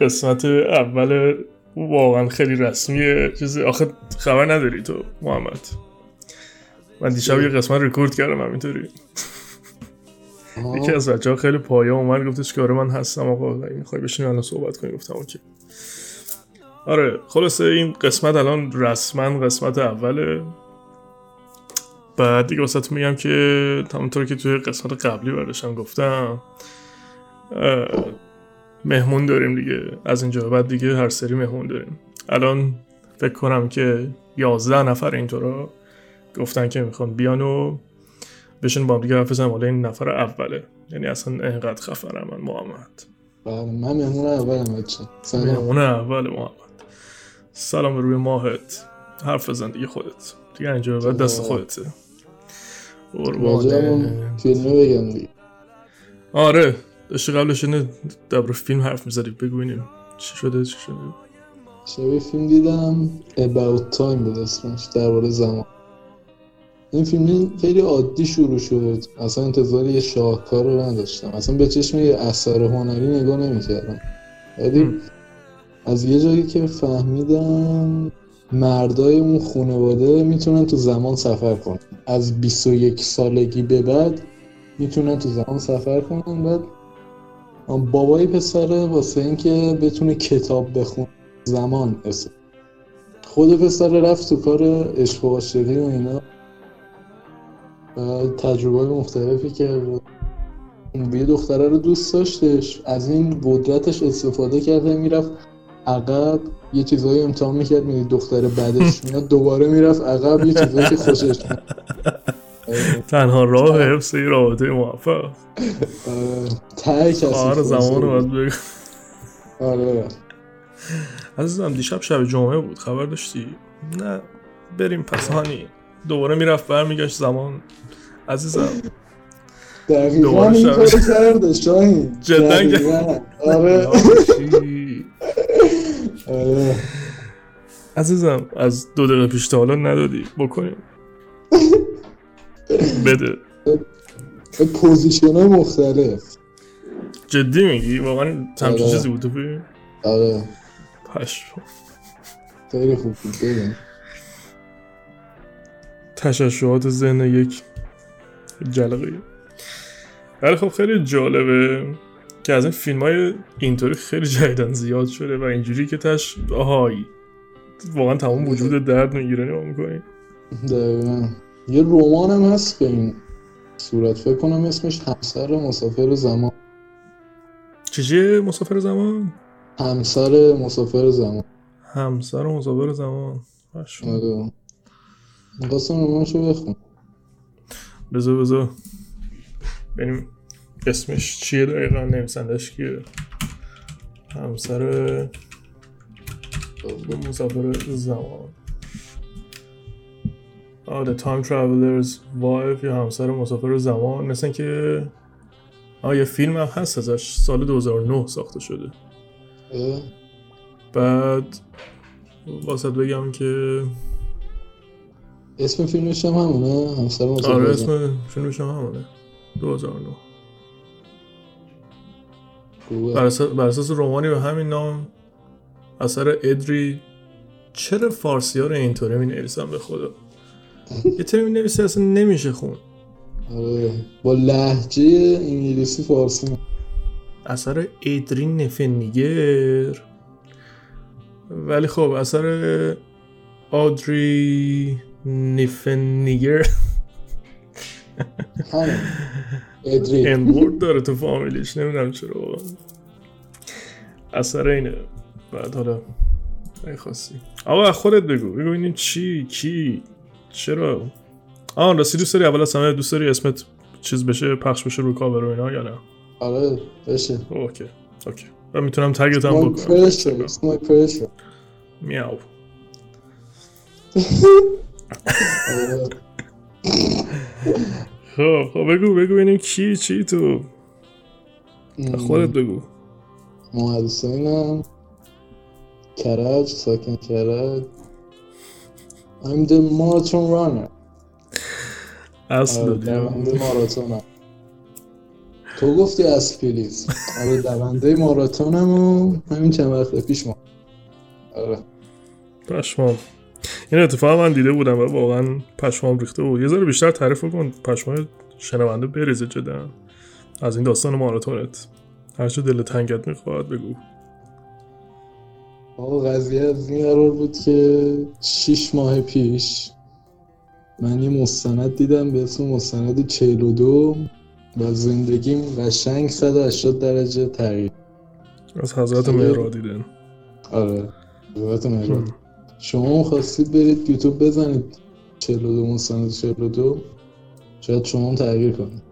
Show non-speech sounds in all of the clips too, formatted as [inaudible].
قسمت اول واقعا خیلی رسمیه چیزی. آخه خبر نداری تو محمد. من دیشب یه قسمت رکورد کردم همینطوری. یکی از بچه ها خیلی پایا اومد گفتش که آره من هستم آقا می‌خوای بشین الان صحبت کنیم. گفتم اوکی. آره خلاصه این قسمت الان رسما قسمت اوله بعد دیگه واسه میگم که همونطور که توی قسمت قبلی برداشتم گفتم مهمون داریم دیگه. از اینجا بعد دیگه هر سری مهمون داریم. الان فکر کنم که یازده نفر اینطورا گفتن که می‌خوان بیان و بشین با هم دیگه حرف حالا این نفر اوله. یعنی اصلا اینقدر خفنم من محمد. بله من مهمون اولم بچه مهمون اول محمد. سلام روی ماهت. حرف بزن دیگه خودت. دیگه اینجا بعد دست خودته. فیلم بگم دیگه. آره. داشتی قبلش اینه دبر فیلم حرف می‌زدی بگوینیم چی شده چی شده شبیه فیلم دیدم About Time بود اسمش درباره زمان این فیلم خیلی عادی شروع شد اصلا انتظار یه شاهکار رو نداشتم اصلا به چشم یه اثر هنری نگاه نمی‌کردم ولی از یه جایی که فهمیدم مردای اون خانواده می‌تونن تو زمان سفر کنن از 21 سالگی به بعد می‌تونن تو زمان سفر کنن بعد بابای پسره واسه اینکه بتونه کتاب بخون زمان است خود پسر رفت تو کار عشق و عاشقی و اینا. تجربه مختلفی کرد. یه دختره رو دوست داشتش. از این قدرتش استفاده کرده می‌رفت عقب. یه چیزایی امتحان می‌کرد می‌دید دختر بعدش میاد دوباره می‌رفت عقب یه چیزایی که خوشش تنها راه حفظ این رابطه موفق ته کسی آره زمان رو باید بگم آره عزیزم دیشب شب جمعه بود خبر داشتی؟ نه بریم پس. هانی دوباره می‌رفت برمیگشت زمان. عزیزم. دقیقا این کار کرده شاهین. جدا آره. عزیزم از دو دقیقه پیش تا حالا ندادی. بکنیم. بده. پوزیشن های مختلف. جدی میگی؟ واقعا همچین چیزی بود تو آره. پش خیلی خوب بود تششعات ذهن یک جلقه. ولی خب خیلی جالبه که از این فیلم های اینطوری خیلی جدیدن زیاد شده و اینجوری که تش آهایی واقعا تمام وجود درد می‌گیره نما می‌کنی؟ دقیقا. یه رومان هم هست به این صورت. فکر کنم اسمش همسر مسافر زمان. چیزی مسافر زمان؟ همسر مسافر زمان. همسر مسافر زمان. آره. می‌خواستم رومانشو بخون بذار بذار. ببینیم اسمش چیه دقیقا نویسندش کیه. همسر مسافر زمان. The Time Traveler's Wife یا همسر مسافر زمان. مثل که آه یه فیلم هم هست ازش سال 2009 ساخته شده. اه؟ بعد واسه بگم که اسم فیلمش هم همونه؟ همسر مسافر آره اسم فیلمش هم همونه. 2009 خوبه. بر اساس- رومانی به همین نام اثر ادری چرا فارسی ها رو اینطوره می نویسن به خدا؟ یه طوری می نویسه اصلا نمیشه خون. آره با لحجه انگلیسی فارسی. اثر ادری نفنیگر. ولی خب اثر آدری ادری انورد داره تو فامیلیش نمی‌دونم چرا. اثر اینه. بعد حالا ای خواستی. آقا خودت بگو. بگو ببینیم چی کی. چرا؟ آن راستی دوست داری اول از همه دوست داری اسمت چیز بشه پخش بشه رو کاور و اینا یا نه؟ آره بشه. اوکی اوکی. و می‌تونم تگت هم بکنم. میاو. خب خب بگو بگو ببینیم کی چی تو؟ خودت بگو. محمد حسینم کرج ساکن کرج. I'm the marathon runner. اصل آره،. دونده ماراتونم. تو گفتی اسپلیس آره دونده ماراتونم و همین چند وقت پیش ما. آره. پشمام. این اتفاق من دیده بودم و واقعا پشمام ریخته بود. یه ذره بیشتر تعریف کن پشمام شنونده بریزه جدا. از این داستان ماراتونت. هرچه دل تنگت می‌خواد بگو. آقا قضیه از این قرار بود که شیش ماه پیش من یه مستند دیدم به اسم مستند 42 و زندگیم قشنگ 180 درجه تغییر. از حضرت مهرا دیدن. آره حضرت مهراد. شما خواستید برید یوتیوب بزنید 42 مستند 42 شاید شما هم تغییر کنید.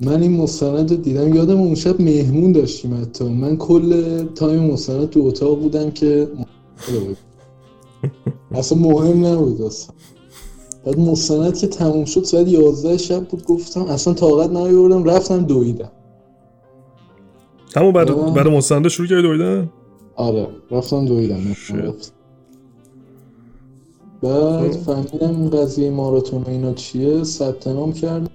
من این مستند رو دیدم. یادم اون شب مهمون داشتیم حتی. من کل تایم مستند تو اتاق بودم که [laughs] اصلا مهم نبود اصلا. بعد مستند که تموم شد ساعت 11 شب بود گفتم اصلا طاقت نیاوردم رفتم دویدم. همون بعد. بعد مستنده شروع کردی دویدن؟ آره رفتم دویدم. بعد خب. فهمیدم قضیه ماراتون اینا چیه؟ ثبت نام کردم.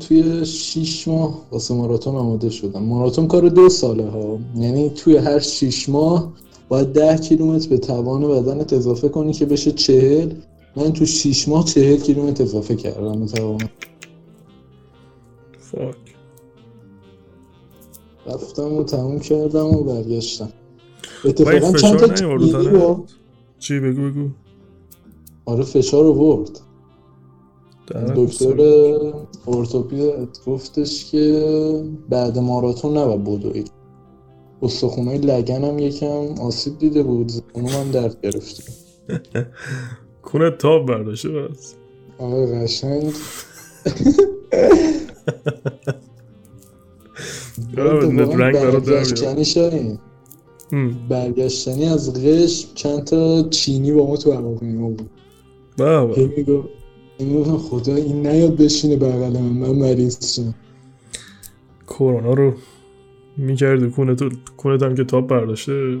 توی 6 ماه واسه ماراتون آماده شدم. ماراتون کار دو ساله ها. یعنی توی هر 6 ماه باید 10 کیلومتر به توان بدنت اضافه کنی که بشه 40 من تو 6 ماه 40 کیلومتر اضافه کردم به توان. فاک. رفتم و تموم کردم و برگشتم. اتفاقا چند تا با چی؟ بگو بگو. آره فشار آورد دهنت دکتر. ارتوپید گفتش که بعد ماراتون نباید بدوی استخونای لگنم یکم آسیب دیده بود. زانوم هم درد گرفته. [laughs] کونه تاب برداشته بس. آره قشنگ. [laughs] آره، برگشتنی هم. برگشتنی از قشم چند تا چینی با ما تو هواپیما بود می‌گفتم خدا این نیاد بشینه بغل من. من مریض شم. کرونا رو می‌کردی کونه تو کونت هم که تاب برداشته.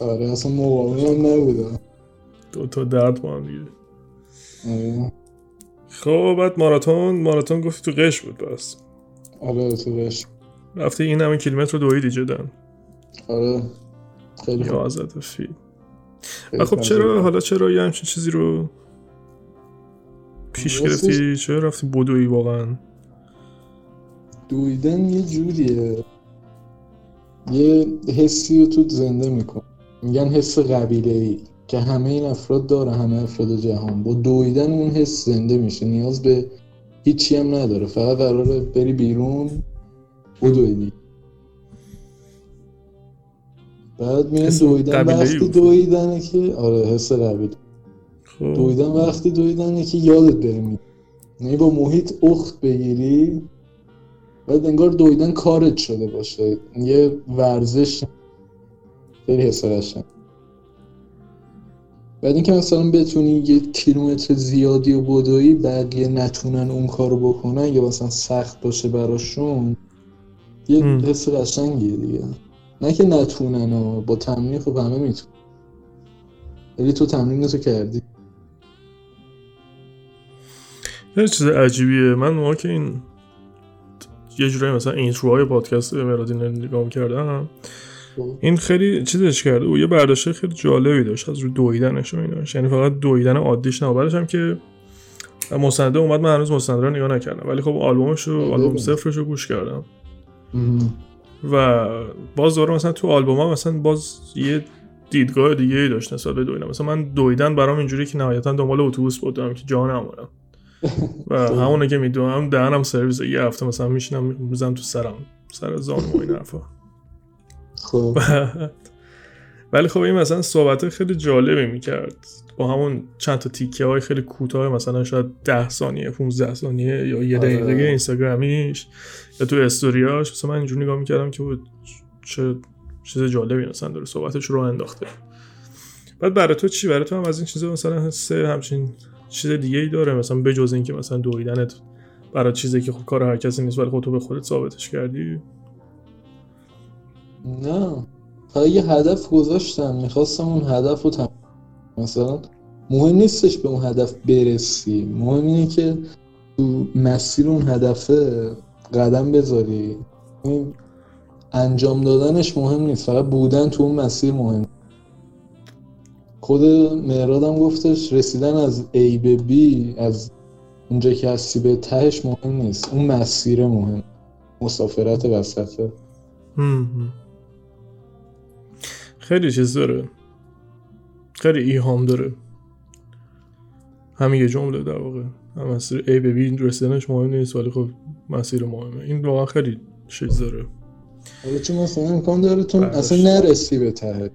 آره اصلا مقاوم هم نبودم دو تا درد با هم دیگه. آره. خب بعد ماراتون ماراتون گفتی تو قش بود بس آره تو قشم رفتی این همه کیلومتر رو دویدی جدا. آره. خیلی خوب. ازت فی و خب. چرا حالا چرا یه همچین چیزی رو پیش گرفتی؟ چرا رفتی بدوی واقعا؟ دویدن یه جوریه. یه حسی رو تو زنده میکن میگن حس قبیله ای که همه این افراد داره همه افراد جهان. با دویدن اون حس زنده میشه. نیاز به هیچی هم نداره. فقط قراره بری بیرون بدویدی بعد حس دویدن وقتی. دویدنه که آره حس قبیله. دویدن وقتی دویدنه که یادت بره می یعنی با محیط اخت بگیری بعد انگار دویدن کارت شده باشه. یه ورزش خیلی حس قشنگ. بعد اینکه مثلا بتونی یه کیلومتر زیادی رو بدوی بقیه نتونن اون کارو بکنن یا مثلا سخت باشه براشون یه هم. حس قشنگیه دیگه. نه که نتونن و با تمرین خب همه می‌تونن. ولی تو تمرین تو کردی. یه چیز عجیبیه. من موقع که این یه جورایی مثلا اینتروهای پادکست مرادین نگاه کردم. این خیلی چیزش کرده و یه برداشت خیلی جالبی داشت. از رو دویدنش و ایناش. یعنی فقط دویدن عادیش نه. بعدش هم که مستنده اومد. من هنوز مستنده رو نگاه نکردم. ولی خب آلبومش رو. آلبوم صفرش رو گوش کردم. و باز دوباره مثلا تو آلبوم ها مثلا باز یه دیدگاه دیگه ای داشت نسبت به دویدن. مثلا من دویدن برام اینجوری که نهایتا دنبال اتوبوس بودم که جا نمونم. و [laughs] همونه که می‌دونم دهنم سرویس یه هفته مثلا میشینم می‌زنم تو سرم سر زانو و این حرفا. خب. [laughs] ولی خب این مثلا صحبت خیلی جالبی می‌کرد. با همون چند تا تیکه های خیلی کوتاه مثلا شاید 10 ثانیه 15 ثانیه یا یه آره. دقیقه اینستاگرامیش یا تو استوریاش. مثلا من اینجوری نگاه می‌کردم که بود چه چیز جالبی مثلا داره صحبتش رو انداخته. بعد برای تو چی؟ برای تو هم از این چیزا مثلا سه همچین چیز دیگه ای داره. مثلا بجز اینکه مثلا دویدنت برای چیزی که خب کار هر کسی نیست ولی خب تو به خودت ثابتش کردی. نه. یه هدف گذاشتم می‌خواستم اون هدف رو تم... مثلا مهم نیستش به اون هدف برسی. مهم اینه که تو مسیر اون هدفه قدم بذاری. انجام دادنش مهم نیست. فقط بودن تو اون مسیر مهم. خود مهرادم گفتش رسیدن از A به B از اونجا که هستی به تهش مهم نیست. اون مسیر مهم. مسافرت وسطه. خیلی چیز داره. خیلی ایهام داره. همین یه جمله در واقع. هم مسیر A به B رسیدنش مهم نیست ولی خب مسیر مهمه. این واقعا خیلی چیز داره. حالا چون مثلا امکان داره تو. اصلا نرسی به ته.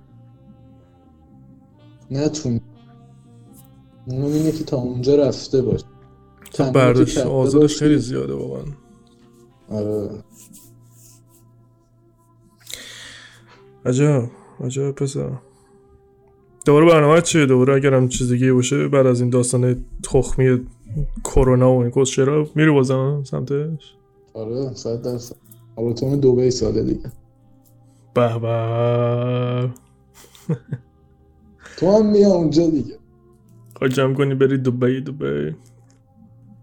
نتونی. اونم اینه که تا اونجا رفته باش. تنها که برداشت آزادش. خیلی زیاده واقعا. آره. عجب عجب پسر. دوباره برنامه چیه؟ دوباره اگرم چیز دیگه باشه بعد از این داستان تخمی کرونا و این کس چرا میری بازم سمتش؟ آره صد درصد. تو دوبه ساله دیگه. به به. تو هم میام اونجا دیگه. خواهی کنی بری دوبی دوبی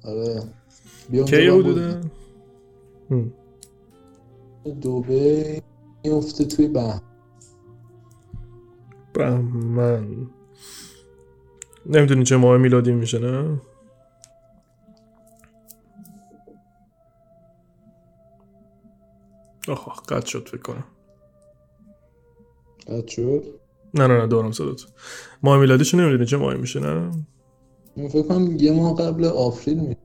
آره. بیا کی حدوده. دوبه میفته توی به بهمن. نمی‌دونی چه ماه میلادی میشه نه؟ آخ قد شد فکر کنم. قد شد؟ نه نه نه دارم صدات. ماه میلادیشو نمی‌دونی چه ماهی میشه نه؟ فکر کنم یه ماه قبل آپریل می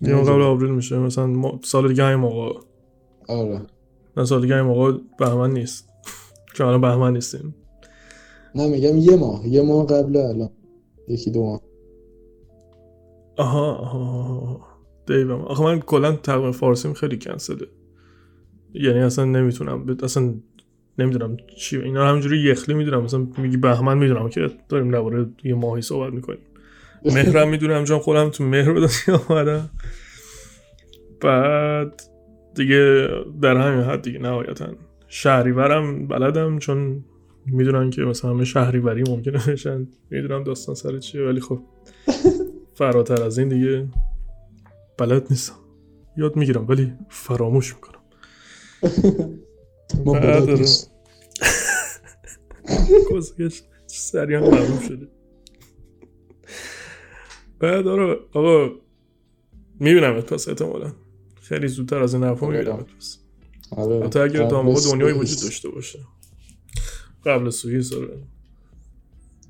یه ماه قبل آوریل میشه. مثلا ما- سال دیگه همین موقع. آره. نه سال دیگه همین موقع بهمن نیست. [laughs] چون الان بهمن نیستیم. نه میگم یه ماه. یه ماه قبل الان. یکی دو ماه. آها آها دیوم. آخه من کلا تقویم فارسیم خیلی کنسله یعنی اصلا نمی‌تونم اصلا نمی‌دونم چی اینا رو همینجوری یخلی می‌دونم. مثلا میگی بهمن می‌دونم که داریم درباره یه ماهی صحبت می‌کنیم. مهرم می‌دونم چون خودم تو مهر به دنیا آمدم بعد دیگه در همین حد دیگه نهایتا. شهریورم بلدم چون می‌دونن که مثلا همه شهریوری ممکنه بشن. می‌دونم داستان سر چیه ولی خب فراتر از این دیگه بلد نیستم. یاد می‌گیرم ولی فراموش می‌کنم. [laughs] ما بلد نیست. کسکش سریع هم معروف شده. بعد آره آقا می‌بینم پس احتمالا. خیلی زودتر از این حرفا می‌بینم پس. آره. حتی اگر تا موقع دنیای. وجود داشته باشه. قبل سوئیس آره.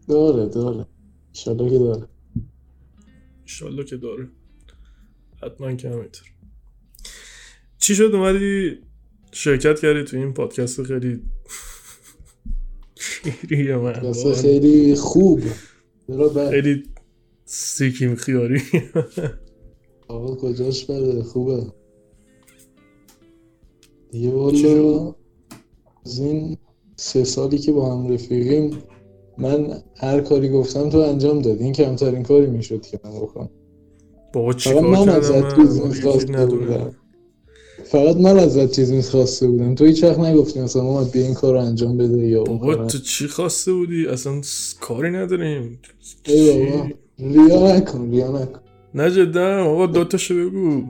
داره داره. ایشالله که داره. ایشالله که داره. حتما که همینطور چی شد؟ اومدی شرکت کردی تو این پادکست خیلی شیریه من واسه. خیلی خوب. خیلی سیکیم خیاری. آقا کجاش بده؟ خوبه. دیگه والا شد؟ از این سه سالی که با هم رفیقیم من هر کاری گفتم تو انجام دادی. این کمترین کاری می‌شد که من بکنم. بابا چی فقط کار من کردم ازت من؟ فقط من ازت چیزی می‌خواسته بودم. تو هیچ وقت نگفتی مثلا ما بیا این کار انجام بده یا اون بابا تو چی خواسته بودی؟ اصلا کاری نداریم. ای؟ بابا ریا نکن ریا نکن. نه جدا آقا دوتاشو بگو.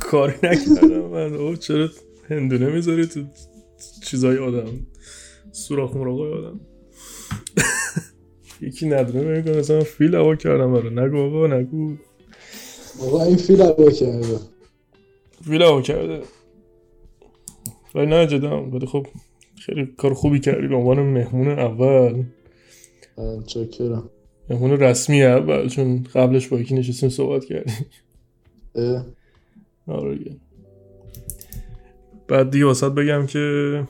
کاری نکردم من. او چرا هندونه می‌ذاری تو چیزای آدم؟ سوراخ مراقای آدم. [laughs] یکی ندونه میگه مثلا فیل هوا کردم برای نگو آقا نگو. بابا این فیل هوا کرده. فیل هوا کرده. ولی نه جدا ولی خب خیلی کار خوبی کردی به عنوان مهمون اول. آه، چاکرم مهمون رسمی اول چون قبلش با یکی نشستیم صحبت کردیم. آره. بعد دیگه واسط بگم که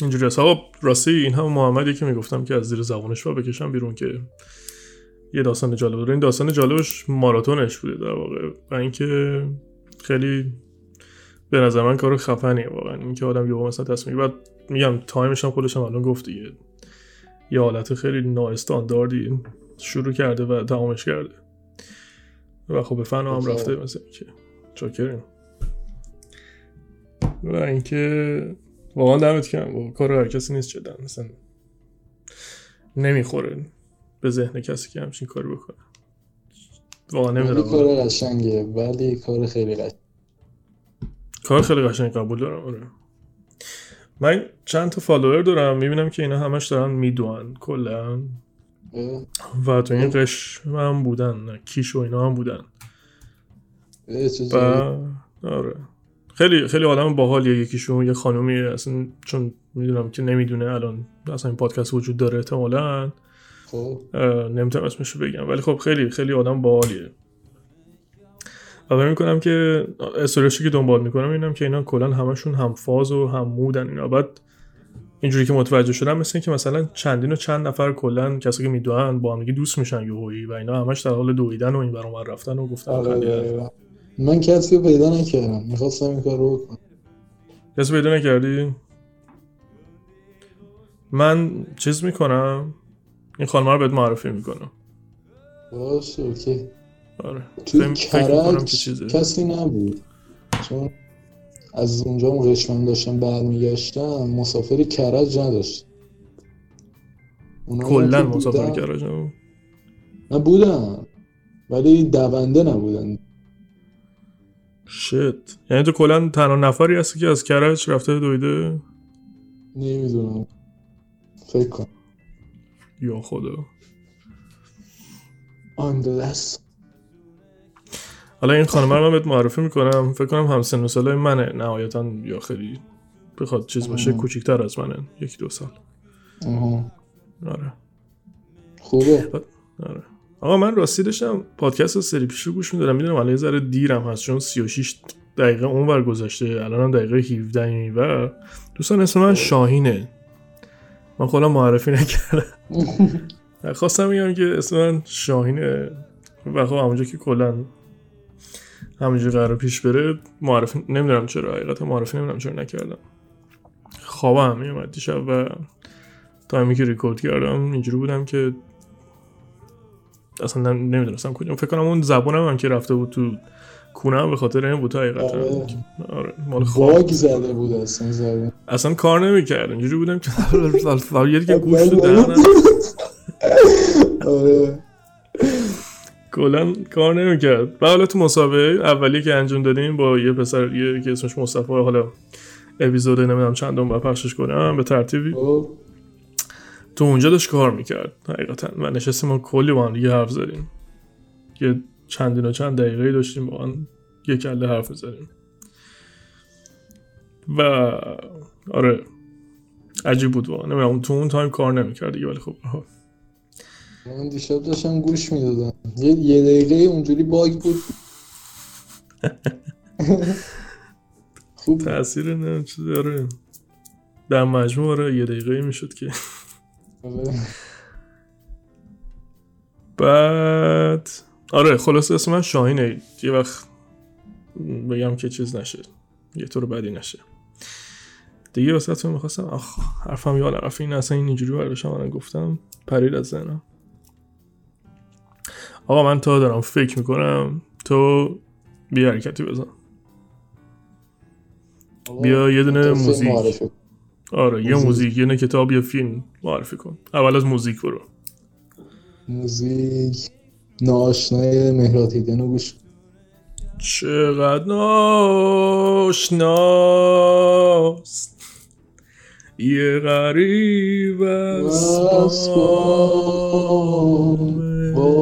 اینجوری هست آقا راستی این هم محمدی که می‌گفتم که از زیر زبانش رو بکشم بیرون که یه داستان جالب داره. این داستان جالبش ماراتونش بوده در واقع. و اینکه خیلی به نظر من کار خفنیه واقعا. اینکه آدم یهو مثلا تصمیم بعد میگم تایمش هم خودش هم الان گفت دیگه. یه حالت خیلی نااستانداردی شروع کرده و تمامش کرده. و خب به فنا هم رفته مثلا که چاکریم. و اینکه واقعا دمت کم با کار هر کسی نیست جدا. مثلا نمی‌خوره. به ذهن کسی که همچین کاری بکنه. واقعا نمی‌دونم. کار قشنگه ولی کار خیلی قشنگ. کار خیلی قشنگ قبول دارم آره. من چند تا فالوور دارم می‌بینم که اینا همش دارن می‌دونن کلا. و تو این قش هم بودن کیش و اینا هم بودن. و آره. خیلی خیلی آدم باحالیه یکیشون یه خانومی اصلا چون می‌دونم که نمی‌دونه الان اصلا این پادکست وجود داره احتمالاً. خب؟ نمی‌تونم اسمشو بگم. ولی خب خیلی خیلی آدم باحالیه. و فکر می‌کنم که استوریشو که دنبال می‌کنم اینم که اینا کلا همشون هم فاز و هم مودن اینا. بعد اینجوری که متوجه شدم مثل اینکه مثلا چندین و چند نفر کلا کسی که می‌دونن با هم دیگه دوست میشن یهویی و اینا همش در حال دویدن و این بر اونور رفتن و گفتن آره. من کسی رو پیدا نکردم. می‌خواستم این کار رو بکنم. کسی پیدا نکردی؟ من چیز می‌کنم؟ این خانم رو بهت معرفی می‌کنم. باشه اوکی. آره. توی کرج چیزه. کسی نبود. چون از اونجا اون قشمم داشتم برمیگشتم مسافری کرج نداشت. کلا که مسافر کرج نه بودن ولی دونده نبودن. شت یعنی تو کلا تنها نفری هستی که از کرج رفته دویده؟ نمی‌دونم. فکر کن. یا خدا آن دو دست. حالا این خانم رو من بهت معرفی می‌کنم. فکر کنم هم سن و سالای منه. نهایتا یا خیلی بخواد چیز باشه آه. کوچیکتر از منه. یکی دو سال. آها. آره. خوبه. آره. آقا من راستی داشتم. پادکست سری پیش رو گوش می‌دادم. می‌دونم الان یه ذره دیرم هست چون 36 دقیقه اونور گذشته. الان هم دقیقه 17 این و دوستان اسم من شاهینه. من خودم معرفی نکردم. [laughs] خواستم بگم که اسم من شاهینه و خب همونجا که کلا همینجور قرار پیش بره معرفی نمی‌دونم چرا حقیقت معرفی نمی‌دونم چرا نکردم. خوابم میومد دیشب و تایمی که ریکورد کردم اینجوری بودم که اصلا نم- نمی‌دونستم کجا. فکر کنم اون زبونم هم که رفته بود تو کونم به خاطر این بود حقیقتا. آره. آره مال باگ زده بود اصلا زبون اصلا کار نمی‌کرد. اینجوری بودم که یه دیگه گوش تو دهنم آره. کلا کار نمی‌کرد. و حالا تو مسابقه اولی که انجام دادیم با یه پسر یه که اسمش مصطفی حالا اپیزود نمی‌دونم چندم با پخشش کنم به ترتیبی. خب. تو اونجا داشت کار می‌کرد حقیقتا. و نشستیم و کلی با هم دیگه حرف زدیم. یه چندین و چند دقیقه داشتیم با هم. یه کله حرف زدیم و آره عجیب بود واقعا. نمی‌دونم تو اون تایم کار نمی‌کرد دیگه ولی خب. من دیشب داشتم گوش می‌دادم. یه یه دقیقه اونجوری باگ بود. خوب. تاثیر نه چیزی آره. در مجموع آره یه دقیقه می‌شد که. آره. بعد آره خلاصه اسم من شاهینه. یه وقت بگم که چیز نشه. یه طور بدی نشه. دیگه واسه تو می‌خواستم. آخ حرفم یادم رفت این اصلا این اینجوری برداشتم من گفتم. پرید از ذهنم. آقا من تا دارم فکر می‌کنم تو بیا حرکتی بزن. بیا یه دونه موزیک. آره یه موزیک. یه کتاب یه فیلم معرفی کن. اول از موزیک برو. موزیک. ناشنای مهرات هیدن رو گوش چقدر ناشناست یه غریب از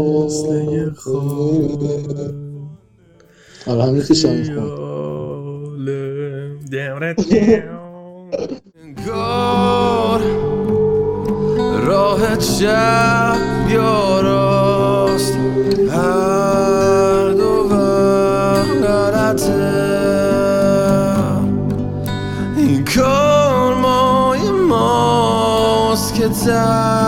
مثل یه خواب آره همین راه چپ یا راست. time.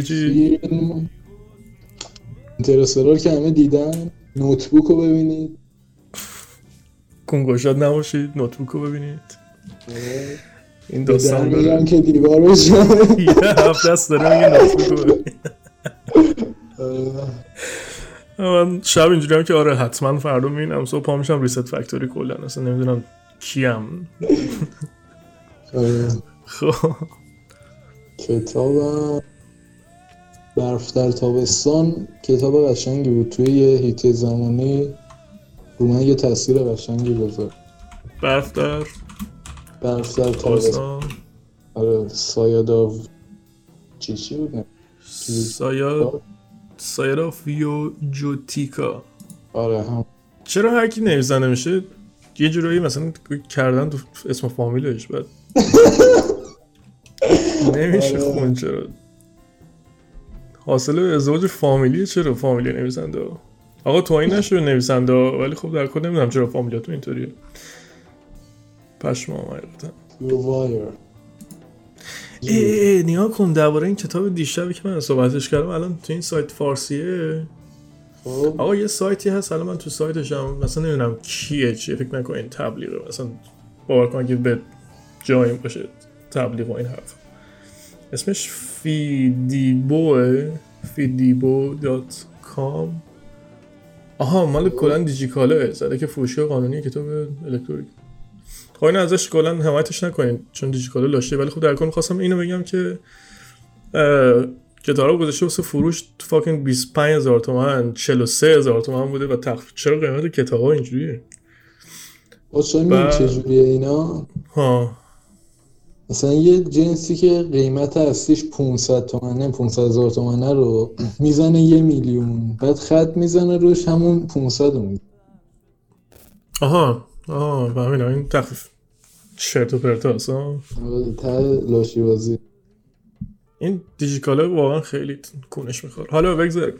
دیگه چی؟ اینترستلار که همه دیدن. نوتبوک رو ببینید. کنگوشاد نباشید نوتبوک رو ببینید. این در داستان میگم داره. که دیوار بشه. [laughs] یه هفته است داره میگه نوتبوک رو ببینید من شب اینجوری هم که آره حتما فردا می‌بینم. صبح پا میشم ریست فکتوری کلا. اصلا نمی‌دونم کیم. [laughs] خب. کتاب برف در تابستان کتاب قشنگی بود. توی یه هیته زمانی رو من یه تاثیر قشنگی گذاشت برف در برف در تابستان آره سایاداو چی چی بود؟ نه سایا سایرا فیو جوتیکا آره هم. چرا هر کی نویسنده میشه یه جورایی مثلا کردن تو اسم فامیلش بعد [laughs] نمیشه آره. خون چرا؟ حاصل ازدواج فامیلی چرا فامیلی نویسنده؟ آقا تو این نشده نویسنده ولی خب در کل نمی‌دونم چرا فامیلیاتون اینطوریه. پشمام حقیقتا وایر ای نیا کن درباره این کتاب دیشبی که من صحبتش کردم الان تو این سایت فارسیه. خب. آقا یه سایتی هست الان من تو سایتشم مثلا نمی‌دونم کیه چیه فکر نکنین تبلیغه مثلا باور کن که به جایی باشه تبلیغ و این حرف اسمش فیدیبوه فیدیبو dot com آها مال کلا دیجیکاله. زده که فروشگاه قانونی کتاب الکترونیک. خب اینو ازش کلا حمایتش نکنین چون دیجیکاله لاشه ولی خب در کل خواستم اینو بگم که کتاب گذاشته واسه فروش تو فاکین 25 هزار تومن 43 هزار تومن بوده و تخفیف چرا قیمت کتاب ها اینجوریه و- می‌دونی چجوریه اینا؟ ها. مثلا یه جنسی که قیمت اصلیش 500 تومنه 500 هزار تومنه رو [clears throat] می‌زنه یه میلیون. بعد خط می‌زنه روش همون 500 رو می‌زنه. آها آها فهمیدم. این تخفیف. چرت و پرت هست ها ته لاشی بازی این دیجیکاله واقعا خیلی کونش می‌خوره. حالا بگذاریم.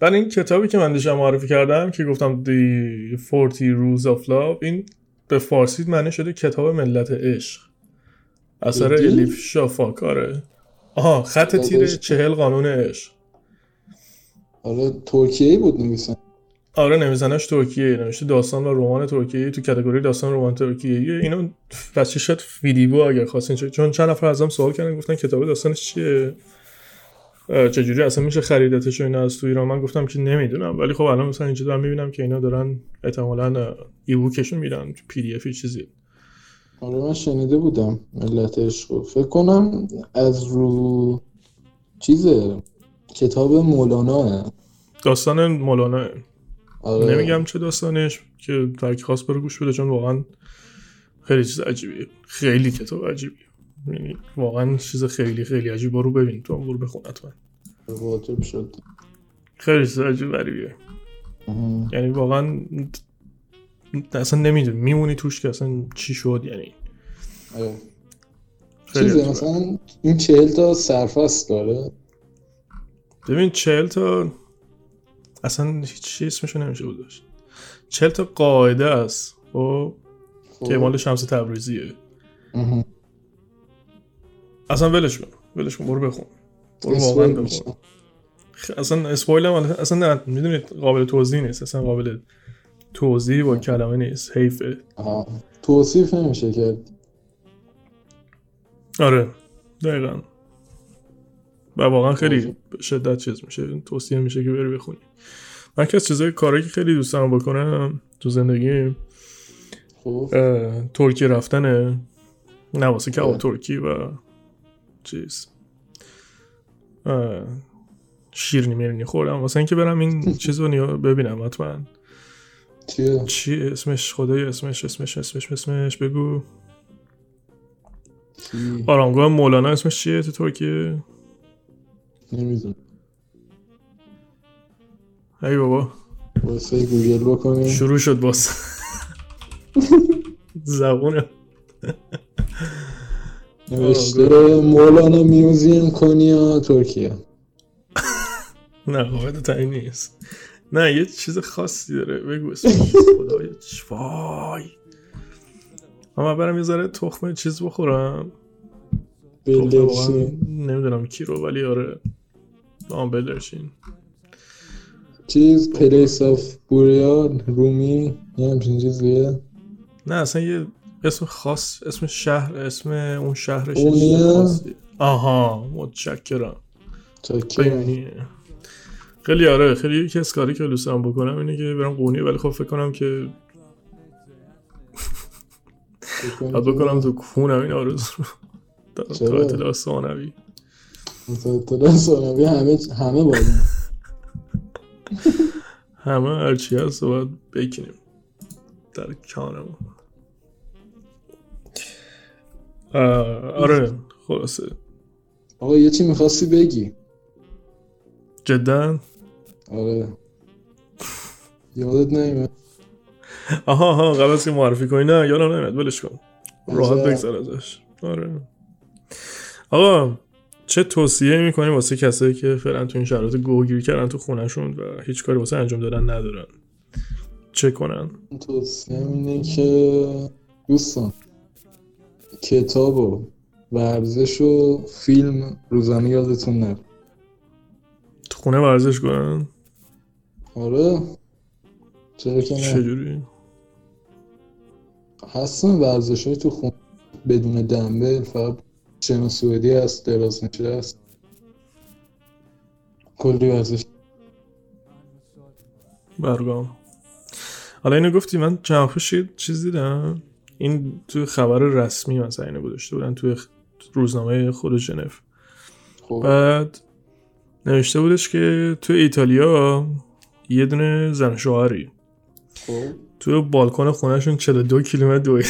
بعد این کتابی که من دیشب معرفی کردم که گفتم The 40 Rules of Love این به فارسی معنی شده کتاب ملت عشق. اثر جدی؟ الیف شافاک آره. آها خط تیر چهل قانون عشق آره ترکیه بود نویسن آره نویسندش ترکیه نوشته داستان و رمان ترکیه تو کاتگوری داستان رمان ترکیه اینو بچه شد فیدیبو اگر خواستین. چون چند نفر ازم سوال کردن گفتن کتاب داستانش چیه؟ چجوری اصلا میشه خریدتش اینا از تو ایران؟ من گفتم که نمی‌دونم. ولی خب الان مثلا اینجا دارم می‌بینم که اینا دارن احتمالاً ای بوکشون میدن پی دی افی چیزی. آره من شنیده بودم ملت عشق فکر کنم از رو چیزه کتاب مولانا داستان مولانا آره. نمیگم چه داستانش که هر کی خواست بره گوش بده چون واقعا خیلی چیز عجیبیه. خیلی کتاب عجیبیه. یعنی واقعا چیز خیلی خیلی عجیب. برو ببین تو برو بخون حتما. واجب شد. خیلی چیز عجیب غریبیه. آها. یعنی واقعا اصلا نمی‌دونی میمونی توش که اصلا چی شد یعنی؟ آره. چیزه. مثلا این چهل تا سرفست داره. ببین چهل تا اصلا هیچ اسمشو نمیشه گذاشت. چهل تا قاعده است خب؟ خب. که مال شمس تبریزیه. آها. اصلا ولش کن. ولش کن برو بخون. برو واقعا بخون. اصلا اسپویل هم اصلا نه می‌دونید قابل توضیح نیست. اصلا قابل توضیح با کلمه نیست حیفه. توصیف نمیشه کرد آره دقیقا. و واقعا خیلی شدت چیز میشه. توصیه میشه که بری بخونی. من که از چیزای کاری که خیلی دوست دارم بکنم تو زندگی خب اه، ترکیه رفتنه. نه واسه کباب اه. ترکی و چیز. اه، شیرینی میرینی خوردم. واسه اینکه برم این چیز رو ببینم حتما. چیه چی؟ اسمش خدای اسمش اسمش اسمش اسمش بگو. چی آرامگاه مولانا اسمش چیه؟ تو ترکیه؟ نمی‌دونم. ای بابا. واسه گوگل بکنیم. شروع شد باز. [laughs] زبونه نوشته مولانا میوزیم کنیا ترکیه. [laughs] نه قاعدتا تعیین نیست. نه یه چیز خاصی داره. بگو چ- وای. اما برم یه ذره تخمه چیز بخورم. نمی‌دونم کی رو ولی آره. آن بدرشین چیز پلیس آف بوریال رومی یه همچین چیزیه. نه اصلا یه اسم خاص اسم شهر اسم اون شهرش اونیه؟ خاصیه. آها متشکرم. قیونی خیلی آره خیلی یکی از کاری که دوست دارم بکنم اینه که برم قونیه ولی خب فکر کنم که باید بکنم تو کونم این آرزو رو؟ تا اطلاع ثانوی. اطلاع ثانوی همه همه باید. همه هرچی هست رو باید بکنیم. در کانمون. آره خلاصه. آقا یه چی می‌خواستی بگی؟ جدا؟ آره. یادت نمیاد. آها آها قبل از که معرفی کنی نه یادم نمیاد ولش کن. راحت. بگذر ازش. آره. آقا چه توصیه می‌کنی واسه کسایی که فعلا تو این شرایط گوگیری کردن تو خونهشون و هیچ کاری واسه انجام دادن ندارن؟ چه کنن؟ توصیه اینه که دوستان کتاب و ورزش و فیلم روزانه یادتون نره. خونه ورزش کنن؟ آره. چرا که چجوری؟ هستن ورزش های تو خون بدون دنبل فقط شنا سوئدی هست دراز نشست کلی ورزش. برگام. حالا اینو گفتی من چند چیز دیدم. این تو خبر رسمی مثلا اینو گذاشته بودن توی خ- روزنامه خود ژنو خب. بعد نوشته بودش که تو ایتالیا یه دونه زن شوهری. خب. تو بالکن خونهشون 42 کیلومتر دوید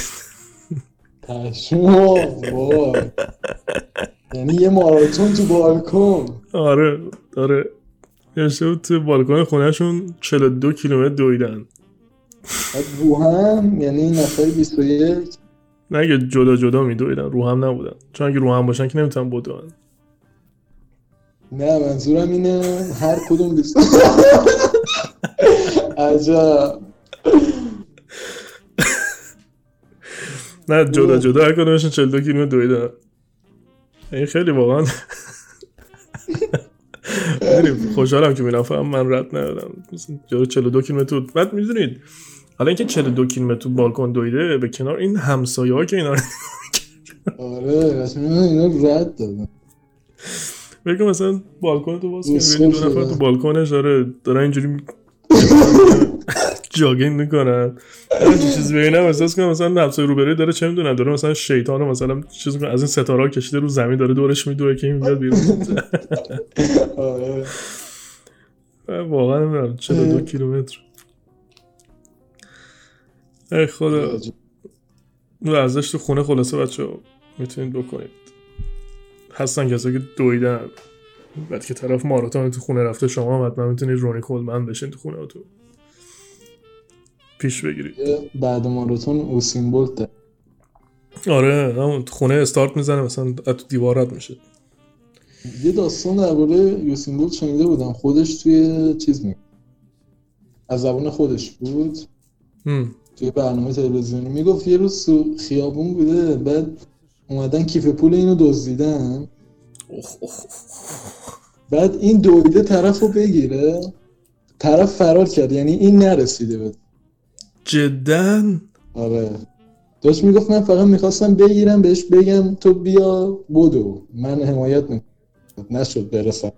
یعنی یه ماراتون تو بالکن. آره آره. نوشته بود تو بالکن خونهشون 42 کیلومتر دویدن رو هم یعنی نفر 21 نه اگه جدا جدا میدویدن رو هم نبودن. چون اگه رو هم باشن که نمی‌تونن بدون نه منظورم اینه هر کدوم بیست عجب. نه جدا. جدا. هر کدومشون 42 کیلومتر دویدن این خیلی واقعا خوشحالم که میرم. فهم من رد ندادم مثلا جلو 42 کیلومتر. بعد می‌دونید حالا اینکه 42 کیلومتر تو بالکن دویده به کنار این همسایه ها که اینا آره رسمی اینا رد دادن. بگم مثلا بالکن تو باز کنی دو نفر. تو بالکنش داره دارن اینجوری جاگینگ می‌کنن. چی چیزی ببینم؟ احساس کنم مثلا همسایه روبروی داره چه می‌دونم داره مثلا شیطان مثلا چیز می‌کنه. از این ستاره ها کشیده رو زمین داره دورش میدوه که این بیاد بیرون. آره. واقعا نمی‌دونم 42 کیلومتر. ای خدا. ورزش تو خونه خلاصه بچه می‌تونید بکنید. هستن کسایی که دویدن. بعد که طرف ماراتون تو خونه رفته شما هم حتما می‌تونید رونی کولمن بشین تو خونه تو. پیش بگیرید بعد ماراتون اوسین بولت. ده. آره همون تو خونه استارت می‌زنه مثلا از تو دیوار رد میشه. یه داستان درباره یوسین بولت شنیده بودم. خودش توی چیز می از زبان خودش بود. هم. توی برنامه تلویزیونی. می‌گفت یه روز تو خیابون بوده بعد اومدن کیف پول اینو دزدیدن. بعد این دویده طرف رو بگیره. طرف فرار کرد یعنی این نرسیده بود. جدا؟ آره. داشت می‌گفت من فقط می‌خواستم بگیرم بهش بگم تو بیا بدو. من حمایت می‌کنم نشد برسم.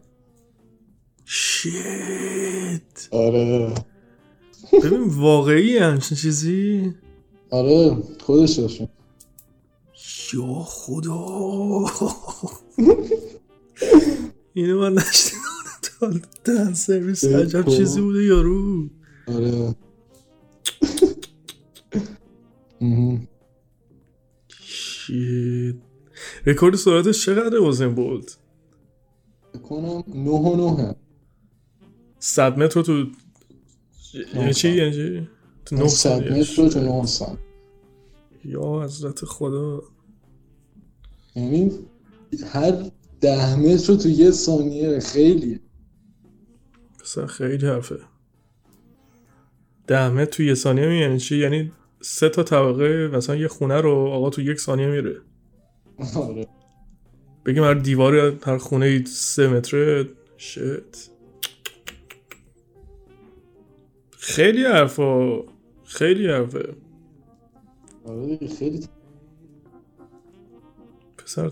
شیت. آره. ببین واقعی همچین چیزی؟ آره خودش داشت. یا خدا. اینو من نشنیدم تا دن سرویس عجب بابا. چیزی بوده یارو. آره. شیت. رکورد سرعتش چقدره وزن فکر کنم نه و نه. 100 متر تو یعنی چی؟ یعنی چی؟ تو 9 صد متر تو نه ثانیه یا حضرت خدا. یعنی هر ده متر رو تو یه ثانیه خیلی پسر خیلی حرفه. ده متر تو یه ثانیه یعنی چی؟ یعنی سه تا طبقه مثلا یه خونه رو آقا تو یک ثانیه میره. آره. بگیم هر دیوار هر خونه سه متره؟ شت. خیلی حرفا خیلی حرفه. آره خیلی پسر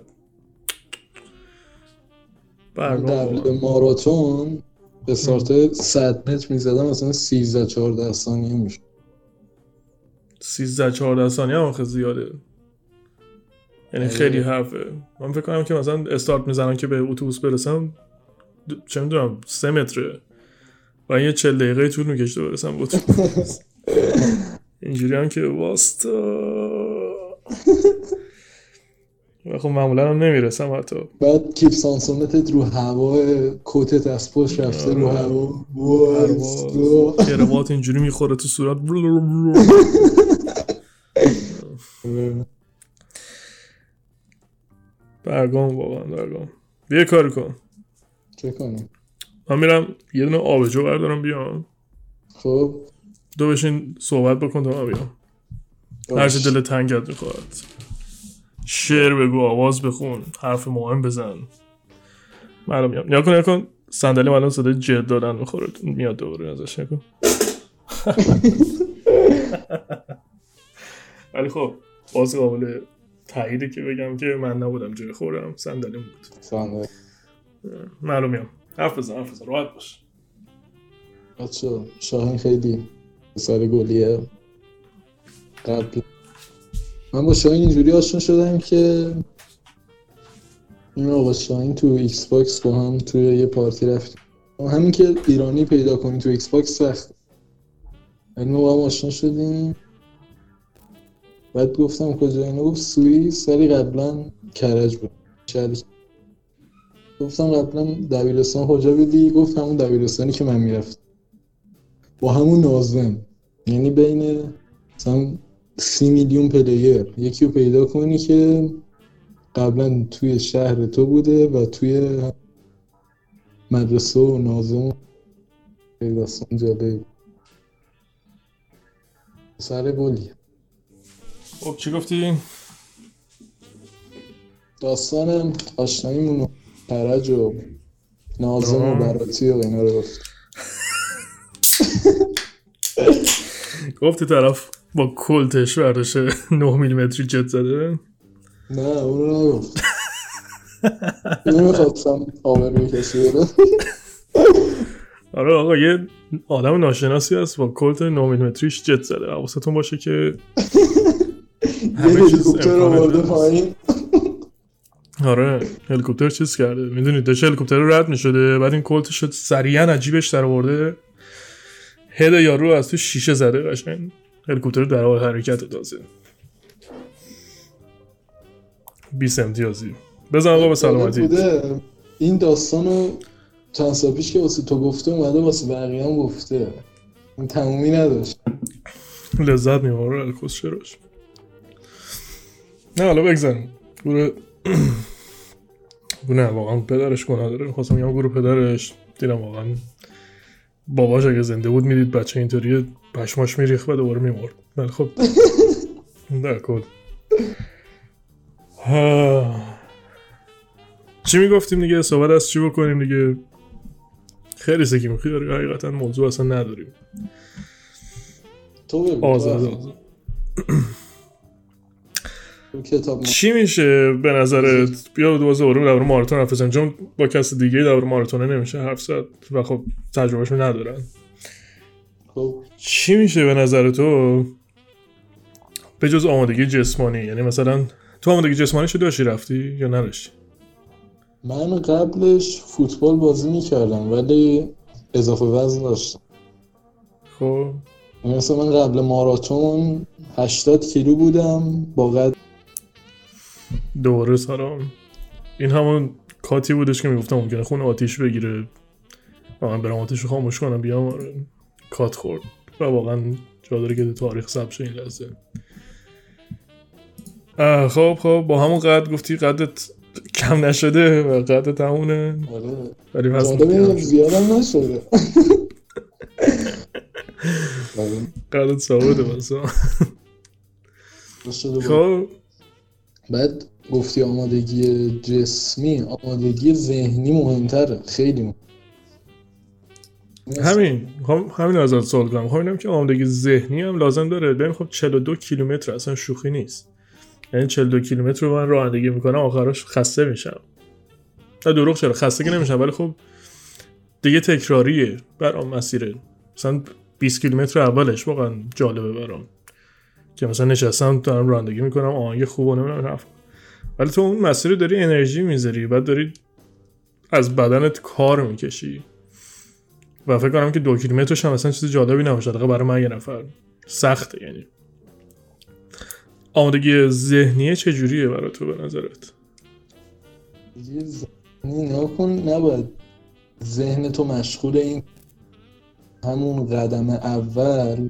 دبل ماراتون استارت 100 متر می‌زدم مثلا 13 14 ثانیه میشه 13 14 ثانیه هم آخه زیاده. یعنی آره. خیلی حرفه. من فکر کنم که مثلا استارت می‌زنم که به اتوبوس برسم د- چه می‌دونم سه متره. و این یه چل دقیقه طول میکشته برسم به اتوبوس. [laughs] اینجوری هم که واستا و [laughs] خب معمولا هم نمی‌رسم حتی. بعد کیف سانسومتت رو هوا کتت از پشت رفته رو آره. هوا. وایستا. کروات اینجوری می‌خوره تو صورت. آره. برگام واقعا برگام. بیا کار کن. چه کنم؟ من میرم یه دونه آبجو بردارم بیام. خب. دو بشین صحبت بکن تا من بیام. هر چه دل تنگت می‌خواد. شعر بگو آواز بخون حرف مهم بزن. من الان میام. نیا کن نیا کن. صندلی الان صدای جد دادن می‌خوره. میاد دوباره ازش نکن [laughs] ولی خب باز قابل تاییده که بگم که من نبودم جای خورم صندلی بود. صندلی. میام. حرف بزن حرف بزن. راحت باش. بچه شاهین خیلی پسر گلیه. قبل من با شاهین اینجوری آشنا شدم که این آقا شاهین تو Xbox با هم توی یه پارتی رفتیم. همین که ایرانی پیدا کنی تو Xbox سخت این ما با هم آشنا شدیم. بعد گفتم کجا؟ اینو گفت سوئیس ولی قبلا کرج بود. گفتم قبلا دبیرستان کجا بودی؟ گفت همون دبیرستانی که من می‌رفتم. با همون نازم. یعنی بین مثلا سی میلیون پلیر. یکی رو پیدا کنی که قبلا توی شهر تو بوده و توی مدرسه و نازم داستان جالب سر گلیه خب چی گفتی؟ داستان آشناییمون و کرج و نازم و. براتی و اینا رو گفت. گفتی طرف. با کلتش برداشته 9 میلیمتری جت زده. نه اون رو نگفت نمی‌خواستم آبروی کسی بره. آره آقا یه آدم ناشناسی هست با کلت 9 میلیمتریش جت زده. حواستون باشه که [laughs] یه هلیکوپتر آورده. پایین. آره هلیکوپتر چیز کرده. می‌دونید داشت هلیکوپتر رد می‌شده بعد این کلتش شد سریعا عجیبش در آورده. هد یارو از تو شیشه زده قشنگ. هلیکوپتر در حال حرکت تازه. 20 امتیازی. بزن آقا به سلامتی. این داستان رو چند سال پیش که واسه تو گفته اومده واسه بقیه هم گفته. این تمومی نداشت. لذت می‌بره الکوس چراش. نه حالا بگذاریم گروه نه واقعا پدرش گناه داره. می‌خواستم بگم گروه پدرش. دیدم واقعا باباش اگه زنده بود می‌دید بچه اینطوری پشماش میریخ و دوباره میمرد ولی خب [laughs] در کل. چی می‌گفتیم دیگه؟ صحبت از چی بکنیم دیگه؟ خیلی سکی می‌خوری حقیقتا موضوع اصلا نداریم. تو بگو آزاد [clears throat] چی میشه به نظرت؟ [clears throat] بیا دوباره دوباره در ماراتون حرف چون با کس دیگه در ماراتونه نمیشه حرف زد و خب تجربهشو ندارن. خب چی میشه به نظر تو؟ به جز آمادگی جسمانی یعنی مثلا تو آمادگی جسمانی شو داشتی رفتی یا نداشتی؟ من قبلش فوتبال بازی می‌کردم ولی اضافه وزن داشتم. خب. یعنی مثلا من قبل ماراتون 80 کیلو بودم با قد دوباره سلام. این همون کاتی بودش که می‌گفتم ممکنه خون آتیش بگیره من برم آتیش رو خاموش کنم بیام آره. کات خورد و واقعا جا داره که تو تاریخ ثبت این لحظه خب خب با همون قد گفتی قدت کم نشده و قدت همونه آره ولی شده. زیادم نشده. [laughs] قدت ثابته بود. خب بعد گفتی آمادگی جسمی آمادگی ذهنی مهمتره خیلی مهم. همین هم همین ازت سوال کنم. خب اینم که آمادگی ذهنی هم لازم داره. ببین خب 42 کیلومتر اصلا شوخی نیست. یعنی 42 کیلومتر رو من رانندگی می‌کنم آخرش خسته میشم. نه دروغ چرا؟ خسته که نمیشم ولی خب دیگه تکراریه برام مسیره. مثلا 20 کیلومتر اولش واقعا جالبه برام. که مثلا نشستم دارم رانندگی می‌کنم آهنگ خوب و نمی‌دونم ولی تو اون مسیر داری انرژی می‌ذاری بعد داری از بدنت کار می‌کشی. و فکر کنم که دو کیلومترش هم مثلا چیز جالبی نباشه حداقل برای من یه نفر. سخته یعنی. آمادگی ذهنیه چجوریه برای تو به نظرت؟ ذهنی نکن نباید ذهن تو مشغول این همون قدم اول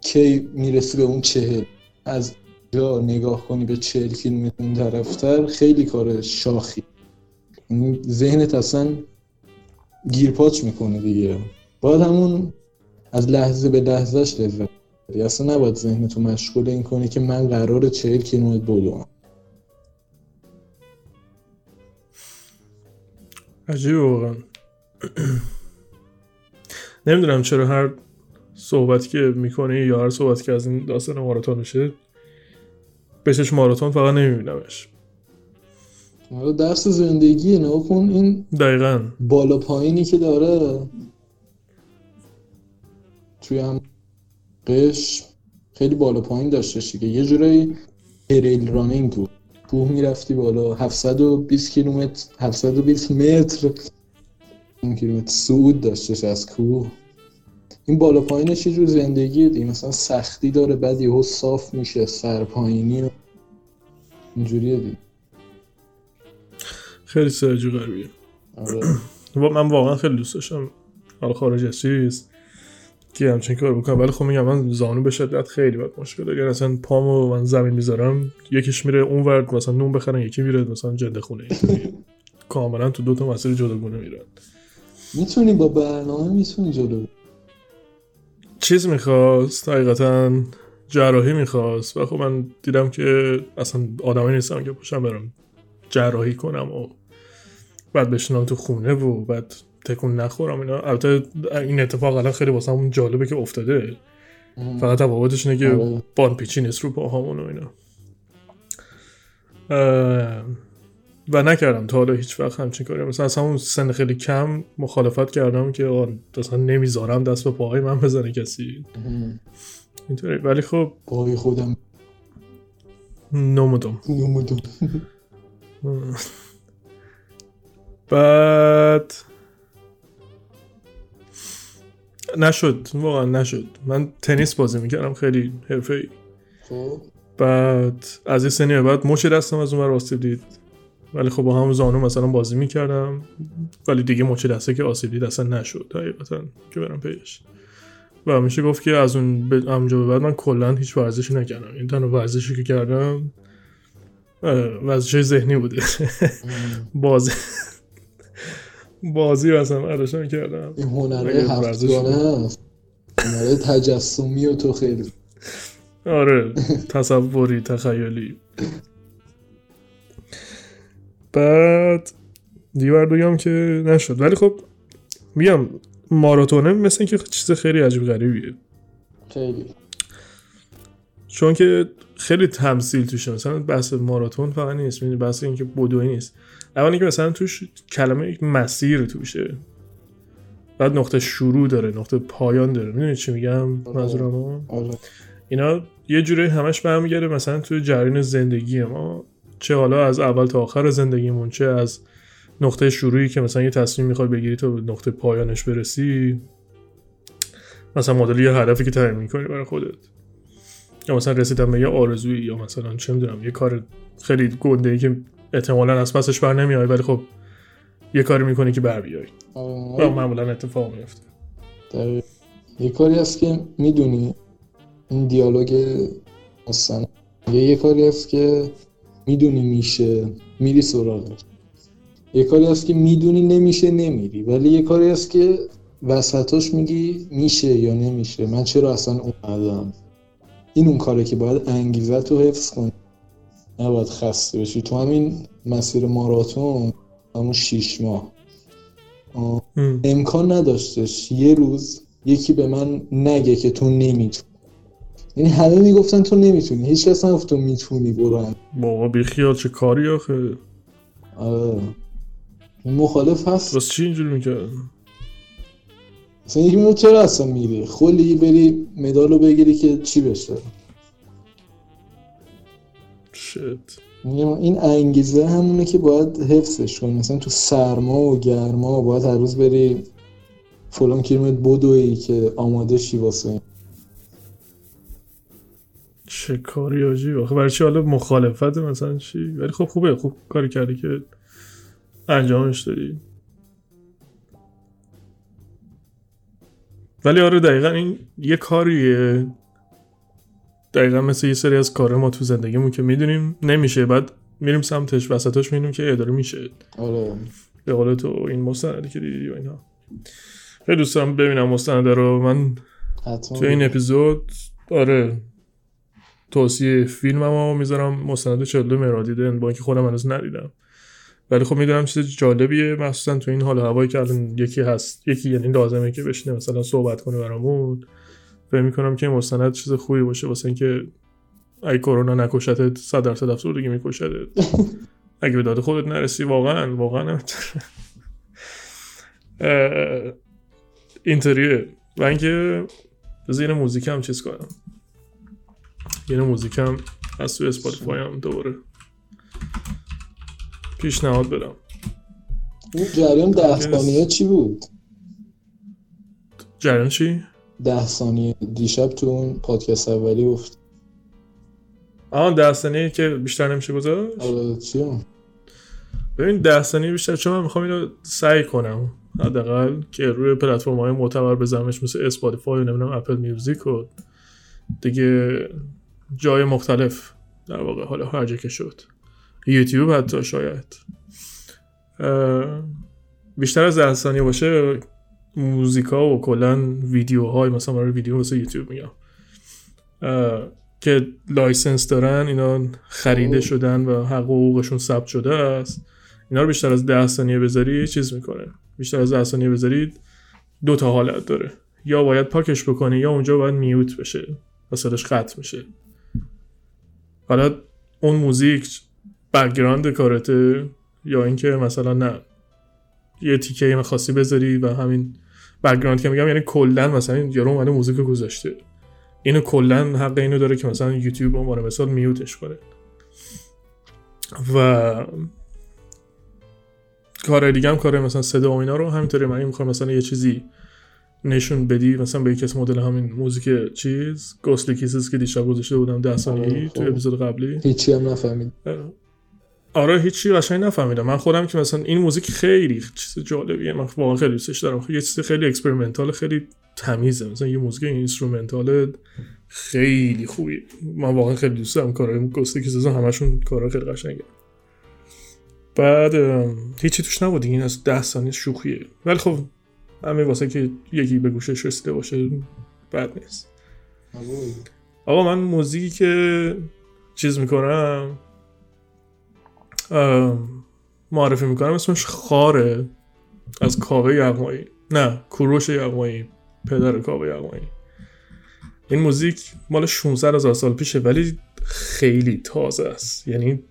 کی می‌رسی به اون چهل. از جا نگاه کنی به چهل کیلومتر طرفتر خیلی کار شاخی. یعنی ذهنت اصلا گیرپاچ می‌کنه دیگه. باید همون از لحظه به لحظهش لذت ببری. اصلا نباید ذهنتو مشغول این کنی که من قرار چهل کیلومتر بدوم عجیبه واقعا. [clears throat] نمی‌دونم چرا هر صحبتی که می‌کنی یا هر صحبتی که از این داستان ماراتون میشه بهش ماراتون فقط نمیبینمش. حالا درس زندگی نه کن این دقیقا. بالا پایینی که داره. توی هم قش خیلی بالا پایین داشتش دیگه یه جورایی تریل رانینگ بود. کوه می‌رفتی بالا. 720 کیلومتر 720 متر اون کیلومتر صعود داشتش از کوه. این بالا پایینش یه جور زندگی دیگه. مثلا سختی داره بعد یهو صاف میشه سرپایینی و اینجوریه دیگه. خیلی سرجو غربیه آره. [clears throat] و من واقعا خیلی دوست داشتم. حالا خارج از چیز که همچین کار بکنم. ولی خب میگم من زانو به شدت خیلی بد مشکل داره. یعنی اصلا پامو من زمین می‌ذارم یکیش میره اون ورد مثلا نون بخرن یکی میره مثلا جنده خونه. کاملا تو دو تا مسیر جداگونه میرن. می‌تونی با برنامه می‌تونی جلو. چیز می‌خواست؟ حقیقتا جراحی می‌خواست. و خب من دیدم که اصلا آدمی نیستم که پاشم برم جراحی کنم و بعد بشینم تو خونه و بعد تکون نخورم اینا. البته این اتفاق الان خیلی واسه همون جالبه که افتاده. فقط تفاوتش اینه که آره. بان پیچی نیست رو پاهامون و اینا. اه، و نکردم تا حالا هیچ وقت همچین کاری. مثلا از همون سن خیلی کم مخالفت کردم که اصلا نمی‌ذارم دست به پاهای من بزنه کسی. اینطوری. ولی خب پای خودم. نمودم نمودم بعد نشد واقعا نشد. من تنیس بازی می‌کردم خیلی حرفه ای خب. بعد از یه سنی بعد مچ دستم از اون آسیب دید. ولی خب با همون زانو مثلا بازی می‌کردم. ولی دیگه مچ دسته که آسیب دید اصلا نشد حقیقتا که برم پیش. و میشه گفت که از اون به همونجا به بعد من کلا هیچ ورزشی نکردم. این تنها ورزشی که کردم اه، ورزش ذهنی بوده. بازی بازی مثلا برداشتم کردم. این هنره هفتگانه هست هنره تجسمی و تو خیلی. آره تصوری تخیلی. بعد دیگه باید بگم که نشد. ولی خب میگم ماراتونه مثل اینکه چیز خیلی عجیب غریبیه. خیلی. چون که خیلی تمثیل توشه مثلا بحث ماراتون فقط نیست. می‌دونی بحث اینکه بدوی نیست. اول اینکه مثلا توش کلمه یک مسیر توشه. بعد نقطه شروع داره نقطه پایان داره. می‌دونی چی میگم؟ منظورم؟ آره. اینا یه جوری همش برمیگرده مثلا توی جریان زندگی ما. چه حالا از اول تا آخر زندگیمون چه از نقطه شروعی که مثلا یه تصمیم می‌خوای بگیری تا به نقطه پایانش برسی. مثلا مدل یه هدفی که تعیین می‌کنی برای خودت. یا مثلا رسیدن به یه آرزویی یا مثلا چه می‌دونم یه کار خیلی گنده ای که احتمالا از پسش بر نمیای ولی خب یه کاری می‌کنی که بر بیای. و. معمولا اتفاق میفته دقیق. یه کاری هست که می‌دونی. این دیالوگ مثلا یه یه کاری هست که می‌دونی میشه میری سراغش. یه کاری هست که می‌دونی نمیشه نمیری. ولی یه کاری هست که وسطاش میگی میشه یا نمیشه. من چرا اصلا اومدم؟ این اون کاره که باید انگیزه رو حفظ کنی. نباید خسته بشی. تو همین مسیر ماراتون همون شیش ماه. آه. ام. امکان نداشتش. یه روز یکی به من نگه که تو نمی‌تونی. یعنی همه می‌گفتن تو نمی‌تونی. هیچ کس نگفت تو می‌تونی برو. بابا بیخیال چه کاری آخه؟ آره. این مخالف هست. بس چی اینجوری می‌کرد مثلا یکی میگه چرا اصلا میری خلی بری مدال رو بگیری که چی بشه شت. این انگیزه همونه که باید حفظش کنی. مثلا تو سرما و گرما باید هر روز بری فلان کیلومتر بدوی که آماده شی واسه این. چه کاری آجی؟ آخه برای چی حالا مخالفت مثلا چی؟ ولی خب خوبه. خوب کاری کردی که انجامش دادی. ولی آره دقیقا این یه کاریه. دقیقا مثل یه سری از کار ما تو زندگیمون که می‌دونیم نمیشه. بعد میریم سمتش وسطش می‌دونیم که اداره میشه. آره. به قول تو این مستندی که دیدی و اینها خیلی دوست دارم ببینم مستنده رو. من تو این اپیزود آره توصیه فیلمم رو می‌ذارم. مستند 42 مرادیدن با اینکه خودم هنوز ندیدم. ولی خب می‌دونم چیز جالبیه مخصوصا تو این حال هوایی که الان یکی هست یکی یعنی لازمه که بشینه مثلا صحبت کنه برامون. فکر می‌کنم که مستند چیز خوبی باشه واسه اینکه اگه کرونا نکشتت 100 درصد افسردگی میکشتت. [laughs] اگه به داد خودت نرسی واقعا واقعا اینطوریه و اینکه بذار یه موزیک هم چیز کنم. یه موزیک هم از توی Spotify هم دوباره. پیشنهاد بدم این جریان ده ثانیه چی بود؟ جریان چی؟ ده ثانیه دیشب تو اون پادکست اولی گفت آن ده ثانیه که بیشتر نمیشه گذاشت آره چی؟ ببین ده ثانیه بیشتر چون من می‌خوام اینو سعی کنم حداقل که روی پلتفرم های معتبر بزنمش مثل Spotify و نمی‌دونم Apple Music و دیگه جای مختلف در واقع حالا هر جا که شد یوتیوب حتی شاید. بیشتر از ده ثانیه باشه موزیکا و کلا ویدیوهای مثلا برای ویدیو مثل یوتیوب میگم. که license دارن اینا خریده اوه. شدن و حقوقشون ثبت شده است. اینا رو بیشتر از ده ثانیه بذاری چیز می‌کنه. بیشتر از ده ثانیه بذارید دو تا حالت داره. یا باید پاکش بکنی یا اونجا باید mute بشه و صداش قطع میشه. حالا اون موزیک background کارته یا اینکه مثلا نه یه تیکه خاصی بذاری و همین background که میگم یعنی کلا مثلا یارو اومده موزیک گذاشته. اینو کلا حق اینو داره که مثلا یوتیوب عنوان مثال mute ش کنه. و کار دیگه هم کار مثلا صدا و اینا رو همینطوری من می‌خوام مثلا یه چیزی نشون بدی مثلا به کسی مدل همین موزیک چیز Ghostly Kisses که دیشب گذاشته بودم ده آه، تو خب. اپیزود قبلی. هیچی هم نفهمید آره هیچی قشنگ نفهمیدم. من خودم که مثلا این موزیک خیلی چیز جالبیه. من واقعا خیلی دوستش دارم. یه چیز خیلی experimental خیلی تمیزه. مثلا یه موزیک instrumental خیلی خوبی من واقعا خیلی دوست دارم کارهای Ghostly Kisses همشون کارها خیلی قشنگه. بعد هیچی توش نبود. این از ده ثانیه شوخیه. ولی خب همین واسه که یکی به گوشش رسیده باشه بد نیست. آقا من موزیکی که چیز می‌کنم معرفی می‌کنم. اسمش خاره. از کاوه یغمایی. نه کوروش یغمایی. پدر کاوه یغمایی. این موزیک مال 600 هزار سال پیشه ولی خیلی تازه است. یعنی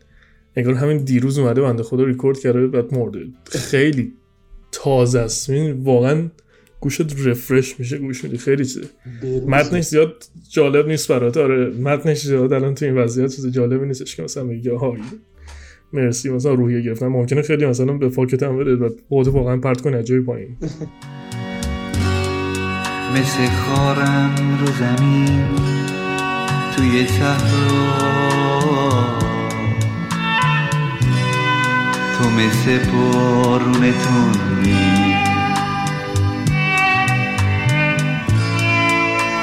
انگار همین دیروز اومده بنده خدا ریکورد کرده بعد مرده. خیلی تازه است. واقعا گوشت رفرش میشه گوش میدی. خیلی چیزه. متنش زیاد جالب نیست برات. آره متنش زیاد الان تو این وضعیت چیز جالبی نیستش که مثلا بگی آها مرسی. مثلا روحیه گرفتن. ممکنه خیلی مثلا به فاکت هم بده. و واقعا پرت کنه جای پایین. مثل خارم رو زمین توی صحرا. تو مثل بارون تندی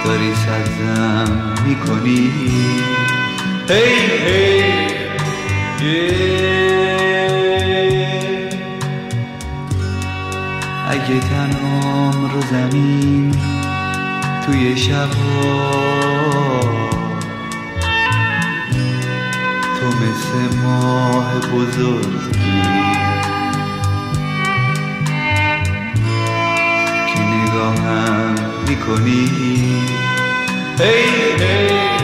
داری سرزم می‌کنی. هی هی yeah. اگه تنام رو زمین توی شب تو مثل ماه بزرگی که نگاهم می‌کنی. ای ای.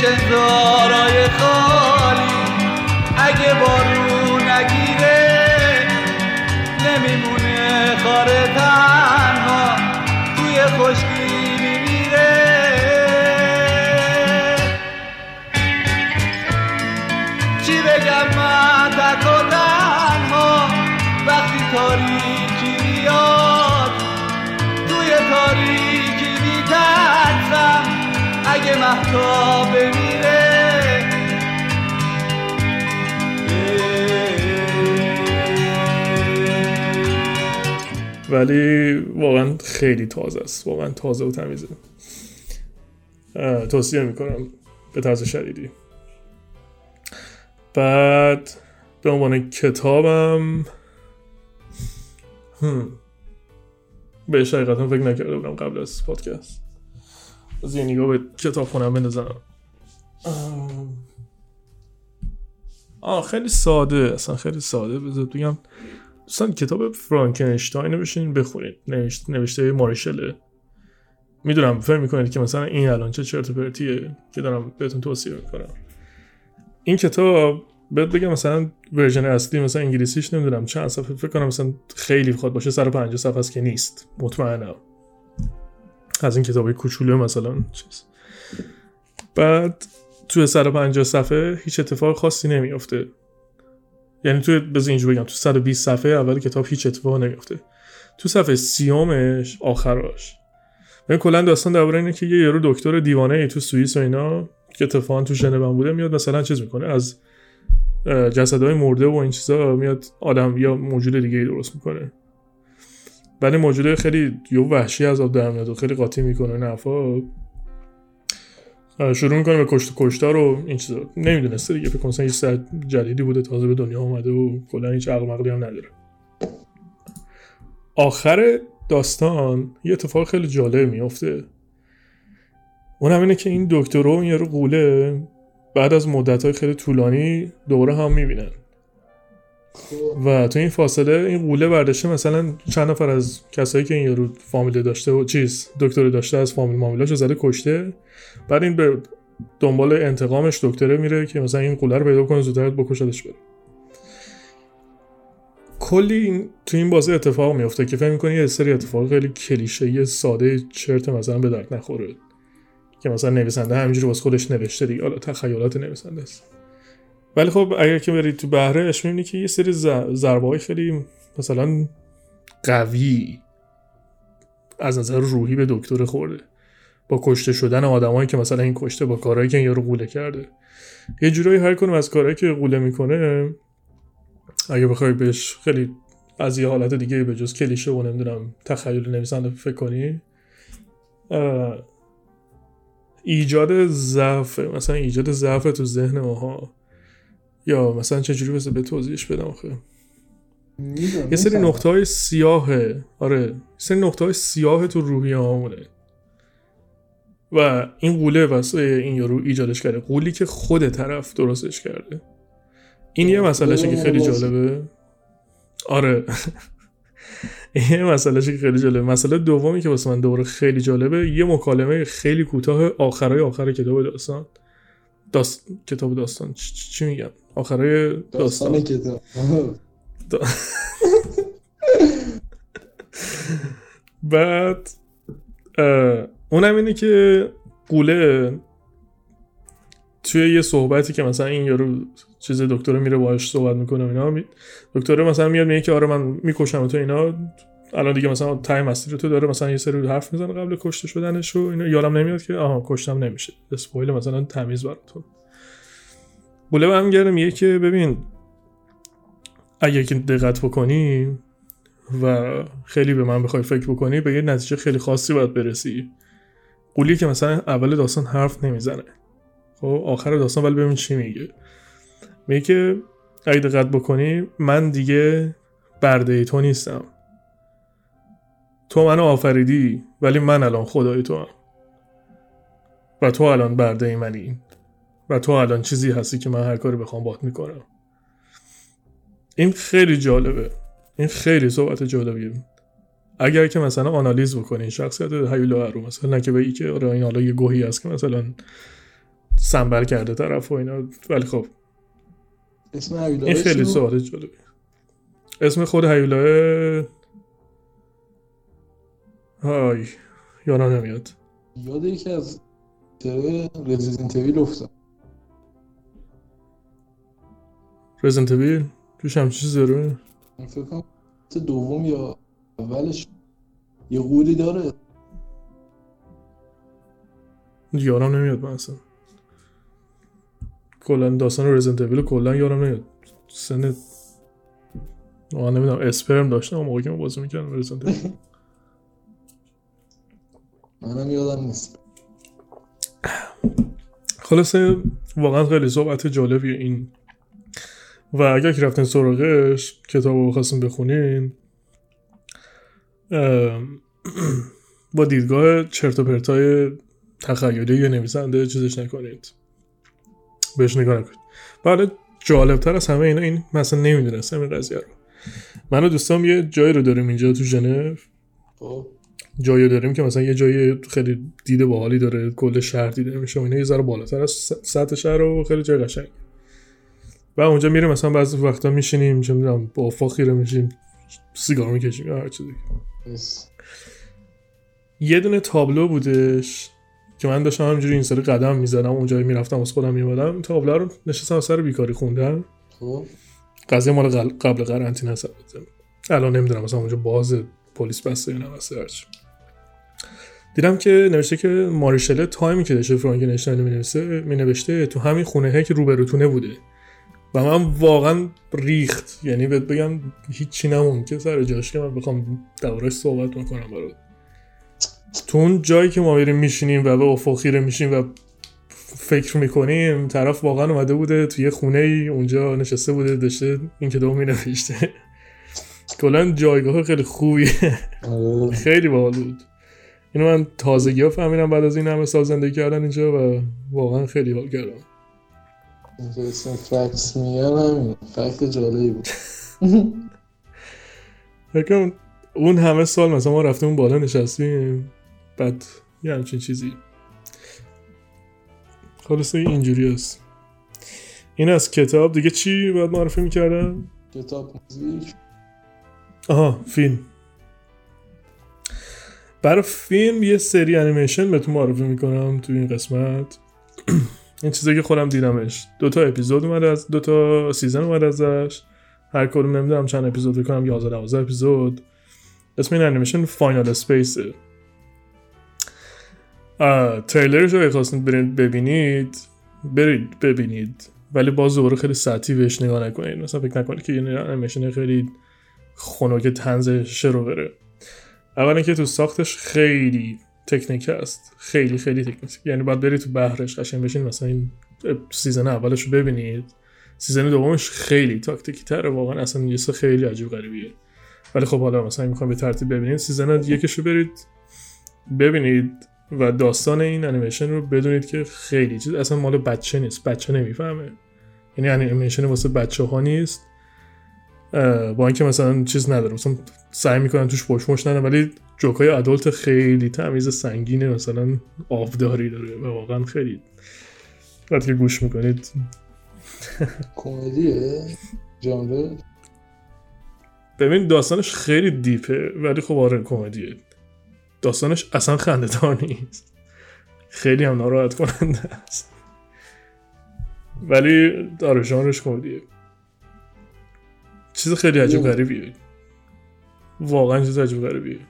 شهرهای خالی محتاب بمیره ولی واقعا خیلی تازه است. واقعا تازه و تمیزه. توصیه می‌کنم به طرز شدیدی. بعد به عنوان کتابم هم. حقیقتا فکر نکرده بودم قبل از پادکست. از یه نگاه به کتاب خونم بندازم. آه خیلی ساده اصلا خیلی ساده. بذار بگم دوستان کتاب فرانکنشتاین رو بشینین بخونید. نوشت نوشته مارشله می‌دونم فکر می‌کنید که مثلا این الان چه چرت پرتیه که دارم بهتون توصیه می‌کنم. این کتاب بهت بگم مثلا ورژن اصلی مثلا انگلیسیش نمی‌دونم چند صفحه. فکر کنم مثلا خیلی بخواد باشه 150 صفحه است که نیست. مطمئنم. از این کتابای کوچولو مثلا چیز. بعد توی 150 صفحه هیچ اتفاق خاصی نمیافته. یعنی توی بذار اینجوری بگم تو 120 صفحه اول کتاب هیچ اتفاق نمیافته. تو صفحه سیومش آخراش. من کلا داستان درباره اینه که یه یارو دکتر دیوانه ای تو سوئیس و اینا که اتفاقا تو ژنو بوده میاد مثلا چیز می‌کنه از جسدهای مرده و این چیزا میاد آدم یا موجود دیگه ای درست می‌کنه. این موجود خیلی یه وحشی از آب در میاد و خیلی قاطی می‌کنه این حرفا. شروع می‌کنه به کشت کشتار و این چیزا. نمی‌دونسته دیگه فکر کنم یه سر جدیدی بوده تازه به دنیا اومده و کلا هیچ عقل مقلی هم نداره. آخر داستان یه اتفاق خیلی جالب میفته اون هم اینه که این دکتر و این یارو قوله بعد از مدت های خیلی طولانی دوره هم می‌بینن. و تو این فاصله این قوله برداشته مثلا چند نفر از کسایی که این یارو فامیل داشته و چیز دکتر داشته از فامیل مامیلاشو زده کشته. بعد این به دنبال انتقامش دکتره میره که مثلا این قوله رو پیدا کنه زودتر بکشدش بره. کلی این تو این بازی اتفاق میفته که فکر می‌کنی یه سری اتفاق خیلی کلیشه ساده چرت مثلا به درد نخوره. که مثلا نویسنده همینجوری واسه خودش نوشته دیگه. حالا تخیلات نویسنده است. ولی خب اگر که برید تو بهرهش می‌بینی که یه سری ضربه های خیلی مثلا قوی از نظر روحی به دکتر خورده. با کشته شدن آدمایی که مثلا این کشته با کارهایی که یارو قوله کرده. یه جورایی هر کنم از کارهایی که قوله می‌کنه اگه بخوای بهش خیلی از یه حالت دیگه به جز کلیشه و نمی‌دونم تخیل نویسنده فکر کنی ایجاد ضعف مثلا ایجاد ضعف تو ذهن ماها. یا مثلا چجوری بذار به توضیحش بدم آخه؟ یه سری. نقطه های سیاهه. آره یه سری نقطه های سیاه تو روحیه هامونه. و این قوله واسه این یارو ایجادش کرده. قولی که خود طرف درستش کرده. این یه مسئله که خیلی جالبه. آره. این [laughs] یه مسئله که خیلی جالبه. مسئله دومی که واسه من دوباره خیلی جالبه یه مکالمه خیلی کوتاه آخرای آخر کتاب داستان. داست... کتاب داستان. چ- چی میگم؟ آخرای داستان. کتاب. [laughs] بعد اونم اینه که قوله توی یه صحبتی که مثلا این یارو چیز دکتر میره باهاش صحبت می‌کنه و اینا می... دکتر مثلا میاد میگه که آره من می‌کشم تو اینا الان دیگه مثلا تایم مسیر تو داره مثلا یه سری حرف می‌زنه قبل کشته شدنش و اینا یادم نمیاد که آها کشتم نمیشه. اسپویل مثلا تمیز براتون. قوله برمیگرده میگه که ببین اگه که دقت بکنی و خیلی به من بخوای فکر بکنی به یه نتیجه خیلی خاصی باید برسی. قولی که مثلا اول داستان حرف نمی‌زنه. خب آخر داستان ولی ببین چی میگه. میگه که اگه دقت بکنی من دیگه برده تو نیستم. تو منو آفریدی ولی من الان خدای تو هم. و تو الان برده منی. و تو الان چیزی هستی که من هر کاری بخوام باهات می‌کنم. این خیلی جالبه. این خیلی صحبت جالبیه. اگر که مثلا آنالیز بکنین شخصیت هیولا رو مثلا نه که به که آره این حالا یه گوهی هست که مثلا سنبر کرده طرف و اینا. ولی خب. اسم هیولا این خیلی صحبت جالبه. اسم خود هیولا های یادم نمیاد. یاد یکی از رزیدنت ایویل افتاد. رزنت ویل توش هم چیزی داره؟ فکر دوم یا اولش یه قولی داره. یارم نمیاد من اصلا. کلا داستان رزنت ویل کلا یارم نمیاد. سن آه نمی‌دونم اسپرم داشتم اون موقعی که من بازی می‌کردم رزنت ویل منم یادم نیست. خلاصه واقعا خیلی صحبت جالبیه این و اگر که رفتین سراغش کتاب رو خواستین بخونین [clears throat] با دیدگاه چرت و پرتای تخیلی یه نویسنده چیزش نکنید. بهش نگاه نکنید. بعد جالبتر از همه اینا این مثلا نمی‌دونستم این قضیه رو. من و دوستام یه جایی رو داریم اینجا تو ژنو. خب. جایی داریم که مثلا یه جای خیلی دیده باحالی داره کل شهر دیده میشه و اینا یه ذره بالاتر از سطح شهر و خیلی جای قشنگ. و اونجا میریم مثلا بعضی وقتا میشینیم چه می‌دونم با افق خیره میشیم سیگار می‌کشیم یا هر چیزی. یه دونه تابلو بودش که من داشتم همینجوری این سری قدم می‌زدم اونجا می‌رفتم از خودم میومدم تابلو رو نشستم سر بیکاری خوندم خب. قضیه مال قبل قرنطینه هست. الان نمی‌دونم مثلا اونجا باز پلیس بسته یا نبسته هرچی دیدم که نوشته که ماریشله تایمی که داشته فرانکنشتاین مینوشته مینوشته تو همین خونه که روبروتونه بوده. و من واقعا ریخت. یعنی بهت بگم هیچی نمون که سر جاش که من بخوام دربارش صحبت می‌کنم برات. تو اون جایی که ما میریم میشینیم و به افق خیره میشیم و فکر می‌کنیم طرف واقعا اومده بوده توی یه خونه ای اونجا نشسته بوده داشته این کتاب می نوشته کلا جایگاه خیلی خوبیه آره. خیلی باحال بود. اینو من تازگی ها فهمیدم بعد از این همه سال زندگی کردن اینجا و واقعا خیلی حال کردم. اینکه اسم فکس میگن همین. فکت جالبی بود. [laughs] فکرم اون همه سال مثلا ما رفتیم اون بالا نشستیم بعد یه همچین چیزی. خلاصه اینجوری هست این از کتاب. دیگه چی باید معرفی می‌کردم؟ کتاب موزیک. آها فیلم. برای فیلم یه سری انیمیشن بهتون معرفی می‌کنم تو این قسمت. [clears throat] این چیزی که خودم دیدمش. دو تا اپیزود اومده از دو تا season اومده ازش. هر کدوم نمی‌دونم چند اپیزود کنم 11 12 اپیزود. اسم این انیمیشن Final Space تریلرش رو خواستید برید ببینید برید ببینید. ولی باز دوباره خیلی سطحی بهش نگاه نکنید مثلا فکر نکنید که یه انیمیشن خیلی خنک طنز رو بره. اولا که تو ساختش خیلی تکنیک هست. خیلی خیلی تکنیک. یعنی باید برید تو بحرش قشنگ بشین مثلا این season اولش رو ببینید. season دومش خیلی تاکتیکی تره واقعا اصلا یه خیلی عجیب غریبیه. ولی خب حالا مثلا می‌خوام به ترتیب ببینید season یکش رو برید ببینید و داستان این انیمیشن رو بدونید که خیلی چیز اصلا مال بچه نیست بچه نمی‌فهمه. یعنی انیمیشن واسه بچه ها نیست. با اینکه مثلا چیز نداره مثلا سعی می‌کنن توش پشت مش ندن ولی جوکای adult خیلی تمیز سنگینه مثلا آبداری داره و واقعا خیلی. وقتی که گوش می‌کنید. کمدیه؟ ژانر ببین داستانش خیلی دیپه ولی خب آره کمدیه. داستانش اصلا خندهدار نیست. خیلی هم ناراحت کننده است. ولی آره ژانرش کمدیه. چیز خیلی عجیب غریبیه واقعا چیز عجیب غریبیه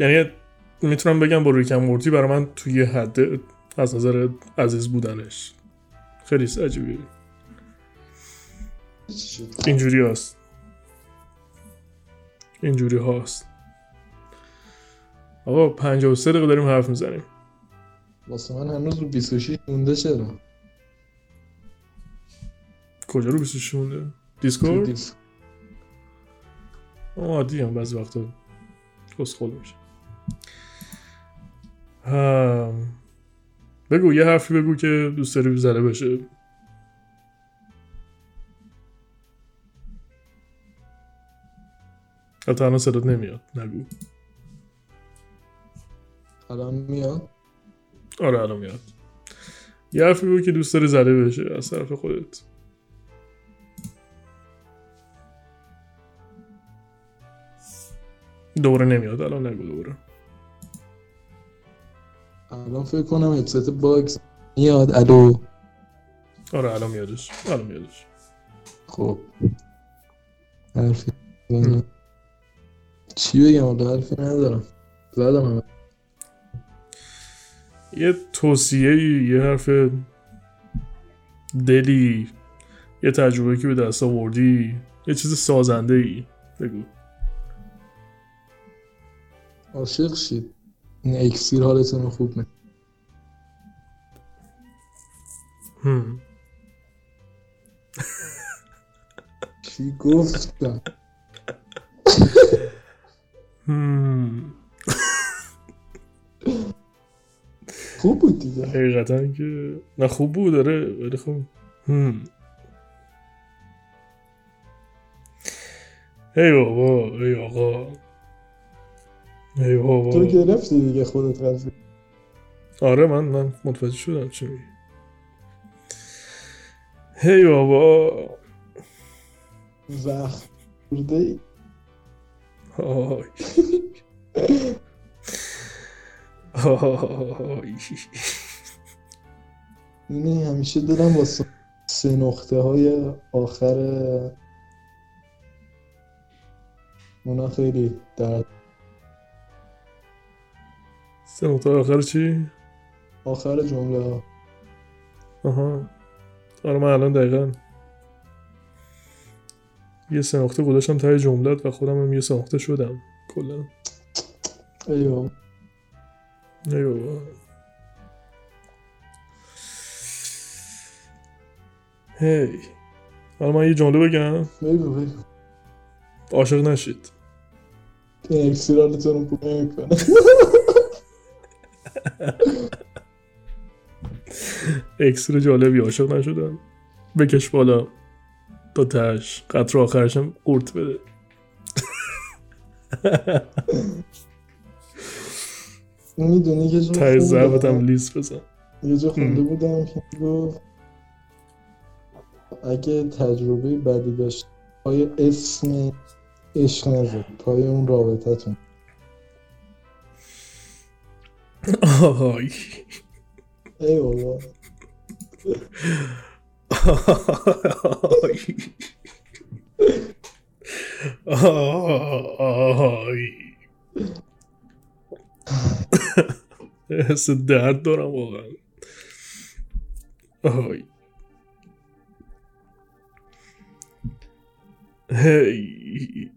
یعنی می‌تونم بگم با ریکم مورتی برای من توی یه حد از نظر عزیز بودنش. خیلی عجیبیه اینجوری هست. اینجوری هاست آقا 53 دقیقه داریم حرف می‌زنیم. واسه من هنوز رو 26 مونده چرا؟ کجا رو بیستش مونده دیسکورد آه دیام هم بعضی وقتا کس خود میشه بگو یه حرفی بگو که دوست داری زده بشه. حتی الان صدات نمیاد. نگو. الان میاد؟ آره الان میاد. یه حرفی بگو که دوست داری زده بشه از طرف خودت. دوباره نمیاد الان نگو دوباره الان فکر کنم هدست باکس میاد. الو. آره الان میادش. الان میادش. خب. حرفی چی بگم؟ حالا حرفی ندارم. زدم همه. یه توصیه یه حرف دلی یه تجربه که به دست آوردی یه چیز سازنده ای بگو. عاشق شید این اکسیر حالتون رو خوب می. چی گفتم. خوب بود دیگه حقیقتا که نه خوب بود داره ولی هم. ای بابا ای آقا تو گرفتی دیگه خودت قضیه. آره من من متوجه شدم چی میگی. هی بابا. وقت برده ای آی. یعنی همیشه دلم واسه سه نقطه های آخر اونا خیلی درد سه نقطه آخر چی؟ آخر جمله ها. آها. آره من الان دقیقا یه سه نقطه گذاشتم تای جملت و خودم هم یه سه نقطه شدم. کلا. ای بابا. ای بابا. هی. حالا من یه جمله بگم. بگو بگو. عاشق نشید. این اکسیر حالتون رو اکسیر جالبی عاشق نشدم. بکش بالا. تا تش قطر آخرشم قورت بده. می‌دونی که جو تای هم لیز بزن. یه جا خونده. بودم که گفت اگه تجربه بدی داشت پای اسم عشق نزد پای اون رابطتون أي أيوة والله صدق عالدور واقعا اي هاي.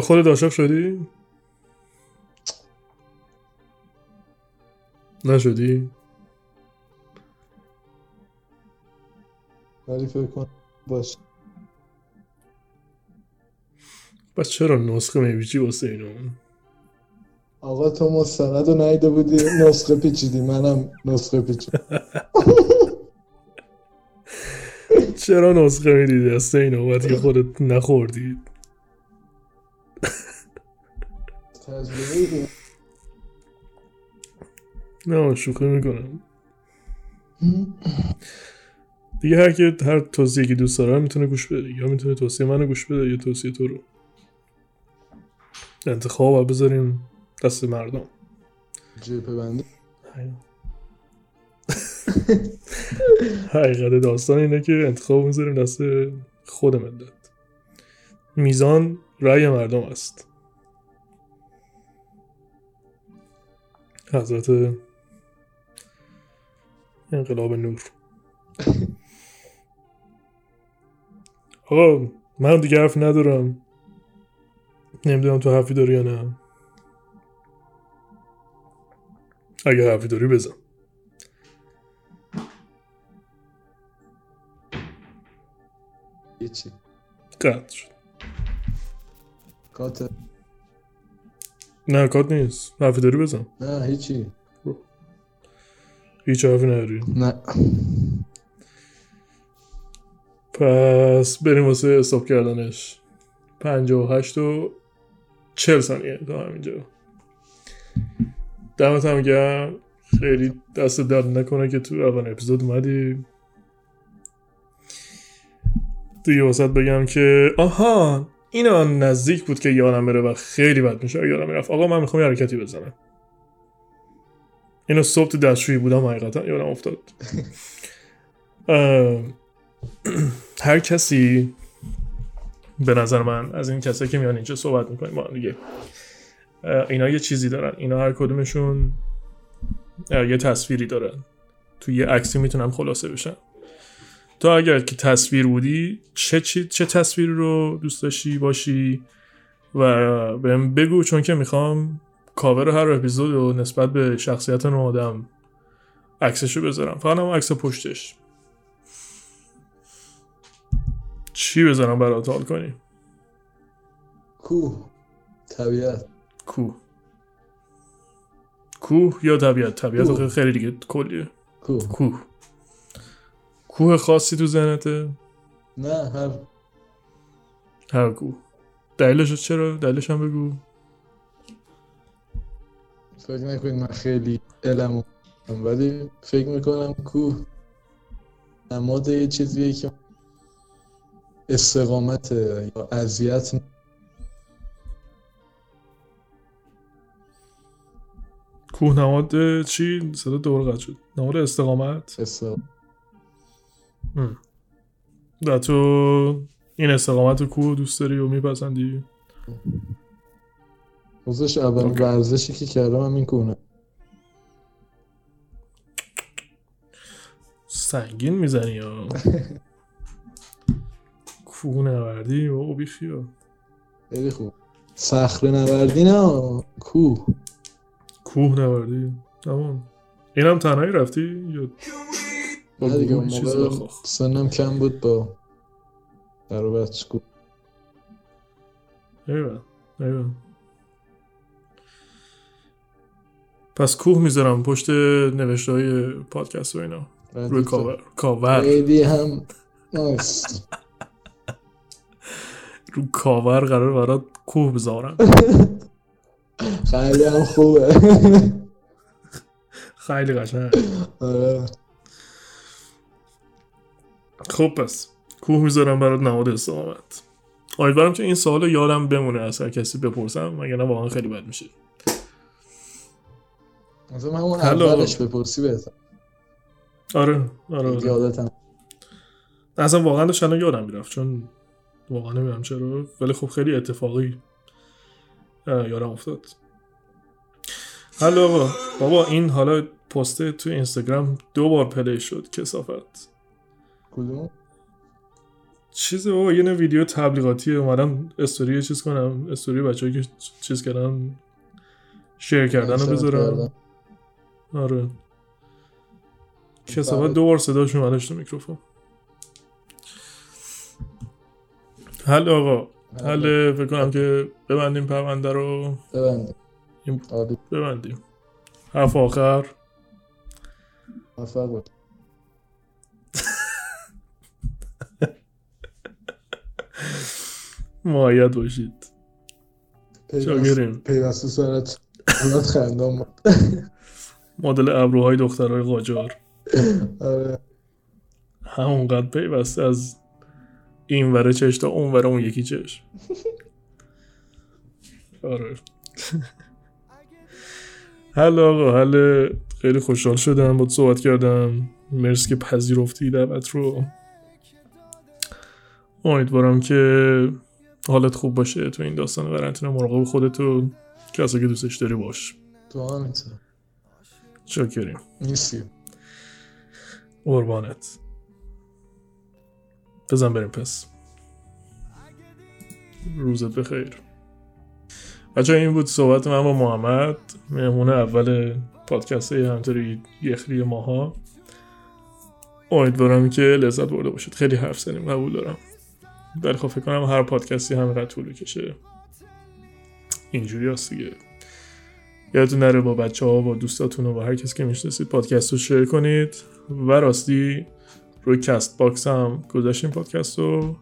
خودت عاشق شدی؟ نشدی؟ ولی فکر کن باش پس چرا نسخه میبیچی واسه اینو؟ آقا تو مستند رو نیده بودی نسخه پیچیدی منم نسخه پیچیدم [laughs] چرا نسخه می‌دیدی دست اینو وقتی که خودت نخوردی؟ تجربه. نه شوخی می‌کنم. دیگه هر کی هر توصیه که دوست داره می‌تونه گوش بده یا می‌تونه توصیه منو گوش بده یا توصیه تو رو. انتخاب رو بذاریم دست مردم. جیپ بندی. حقیقت داستان اینه که انتخاب می‌ذاریم دست خود ملت میزان رأی مردم است. حضرت انقلاب نور. [laughs] آقا من دیگه حرف ندارم. نمی‌دونم تو حرفی داری یا نه. اگه حرفی داری بزن. هیچی. قطع شد. کات. نه کات نیست. حرفی داری بزن. نه هیچی. هیچ حرفی نداری. نه. پس بریم واسه حساب کردنش. 58 و 40 ثانیه. تا همینجا. دمت هم گرم. خیلی دست درد نکنه که تو اول اپیزود اومدی. دیگه واسط بگم که آها اینا نزدیک بود که یادم بره و خیلی بد میشه یادم می‌رفت. آقا من می‌خوام یه حرکتی بزنم. اینو صبح تو دستشویی بودم حقیقتا یادم افتاد. هر کسی به نظر من از این کسایی که میان اینجا صحبت می‌کنیم با دیگه اینا یه چیزی دارن. اینا هر کدومشون یه تصویری دارن. تو یه عکسی می‌تونن خلاصه بشن. تو اگر که تصویر بودی چه چی چه تصویر رو دوست داشتی باشی؟ و بهم بگو چون که می‌خوام کاور هر اپیزود رو نسبت به شخصیت اون آدم عکسشو بذارم. فقط هم عکس پشتش. چی بذارم برات حال کنی؟ کوه. طبیعت. کوه. کوه یا طبیعت؟ طبیعت خیلی دیگه کلیه. کوه. کوه. کوه خاصی تو ذهنته؟ نه هر هر کوه. دلیلش چرا؟ دلیلش هم بگو. فکر نکنید من خیلی علم ولی فکر می‌کنم کوه نماد یه چیزیه که استقامت یا اذیت کوه نماد چی؟ صدا دور قطع شد. نماد استقامت؟ استقامت. و تو این استقامت کوه دوست داری و میپسندی؟ اولین اوکی. ورزشی که کردم همین کوه سنگین می‌زنی یا؟ [laughs] کوه نوردی؟ و بیخیا خیلی خوب. صخره نوردی نه؟ کوه. کوه نوردی. تمام. اینم تنهایی رفتی یا؟ نه دیگه گروه اون موقع بخواه؟ سنم کم بود با در کوه ایوه ایوه. پس کوه می‌ذارم پشت نوشته های پادکست و اینا. روی کاور کاور. هم [laughs] رو کاور قرار برات کوه بذارم. [laughs] خیلی هم خوبه. [laughs] خیلی قشنگ. آره. خب پس کوه می‌ذارم برات نماد استقامت امیدوارم که این سوال یادم بمونه از هر کسی بپرسم وگرنه واقعا خیلی بد میشه. مثلا همون هلو. اولش بپرسی بهتر آره آره, آره. یادتم اصلا واقعا داشت یادم می‌رفت چون واقعا نمی‌دونم چرا ولی خب خیلی اتفاقی اه، یادم افتاد. حالا آقا بابا این حالا پست تو اینستاگرام دو بار پلی شد کسافت. کدوم؟ چیز بابا یه نه ویدیو تبلیغاتی اومدم استوری چیز کنم. استوری بچه که چیز کردن شیر کردن رو بذارم. آره. کسافت بله. دو بار صداش اومدش تو میکروفون. حل آقا. حل. فکر کنم که ببندیم پرونده رو. ببندیم. ببندیم. حرف آخر. موفق بود معاید باشید. پیوست- شاگریم پیوسته سرت اولاد خندان بود. مدل ابروهای دخترهای قاجار. آره. همونقدر پیوسته از این وره چش تا اون وره اون یکی چش آره. حل آقا حل. خیلی خوشحال شدم با صحبت کردم. مرسی که پذیرفتی دعوت رو. امیدوارم که حالت خوب باشه تو این داستان قرنطینه مراقب خودت و کسی که دوستش داری باش. تو همینطور چاکریم. نیستی. قربانت. بزن بریم پس. روزت بخیر. بچه این بود صحبت من با محمد. مهمون اول پادکست همطوری یخری ماها. امیدوارم که لذت برده باشید. خیلی حرف زدیم. قبول دارم. ولی خب فکر کنم هر پادکستی همینقدر طول بکشه اینجوری هست دیگه. یادتون نره با بچه ها با دوستاتون و با هر کسی که می‌شناسید پادکست رو share کنید. و راستی روی Castbox هم گذاشتیم پادکست رو.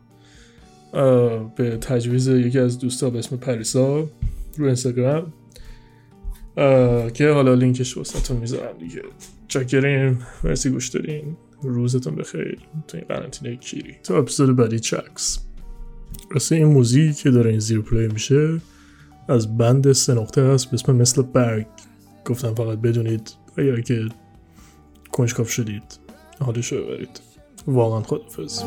به تجویز یکی از دوستا به اسم پریسا رو اینستاگرام. که حالا لینکش واسهتون می‌ذارم دیگه. چاکریم. مرسی گوش دارین روزتون بخیر. تو این قرنطینه کیری. تا اپیزود بعدی چکس. راسته این موزیک که داره این زیر پلی میشه از بند سه نقطه هست به اسم مثل برگ. گفتم فقط بدونید اگر که کنجکاف شدید حالشو ببرید. واقعا خدافز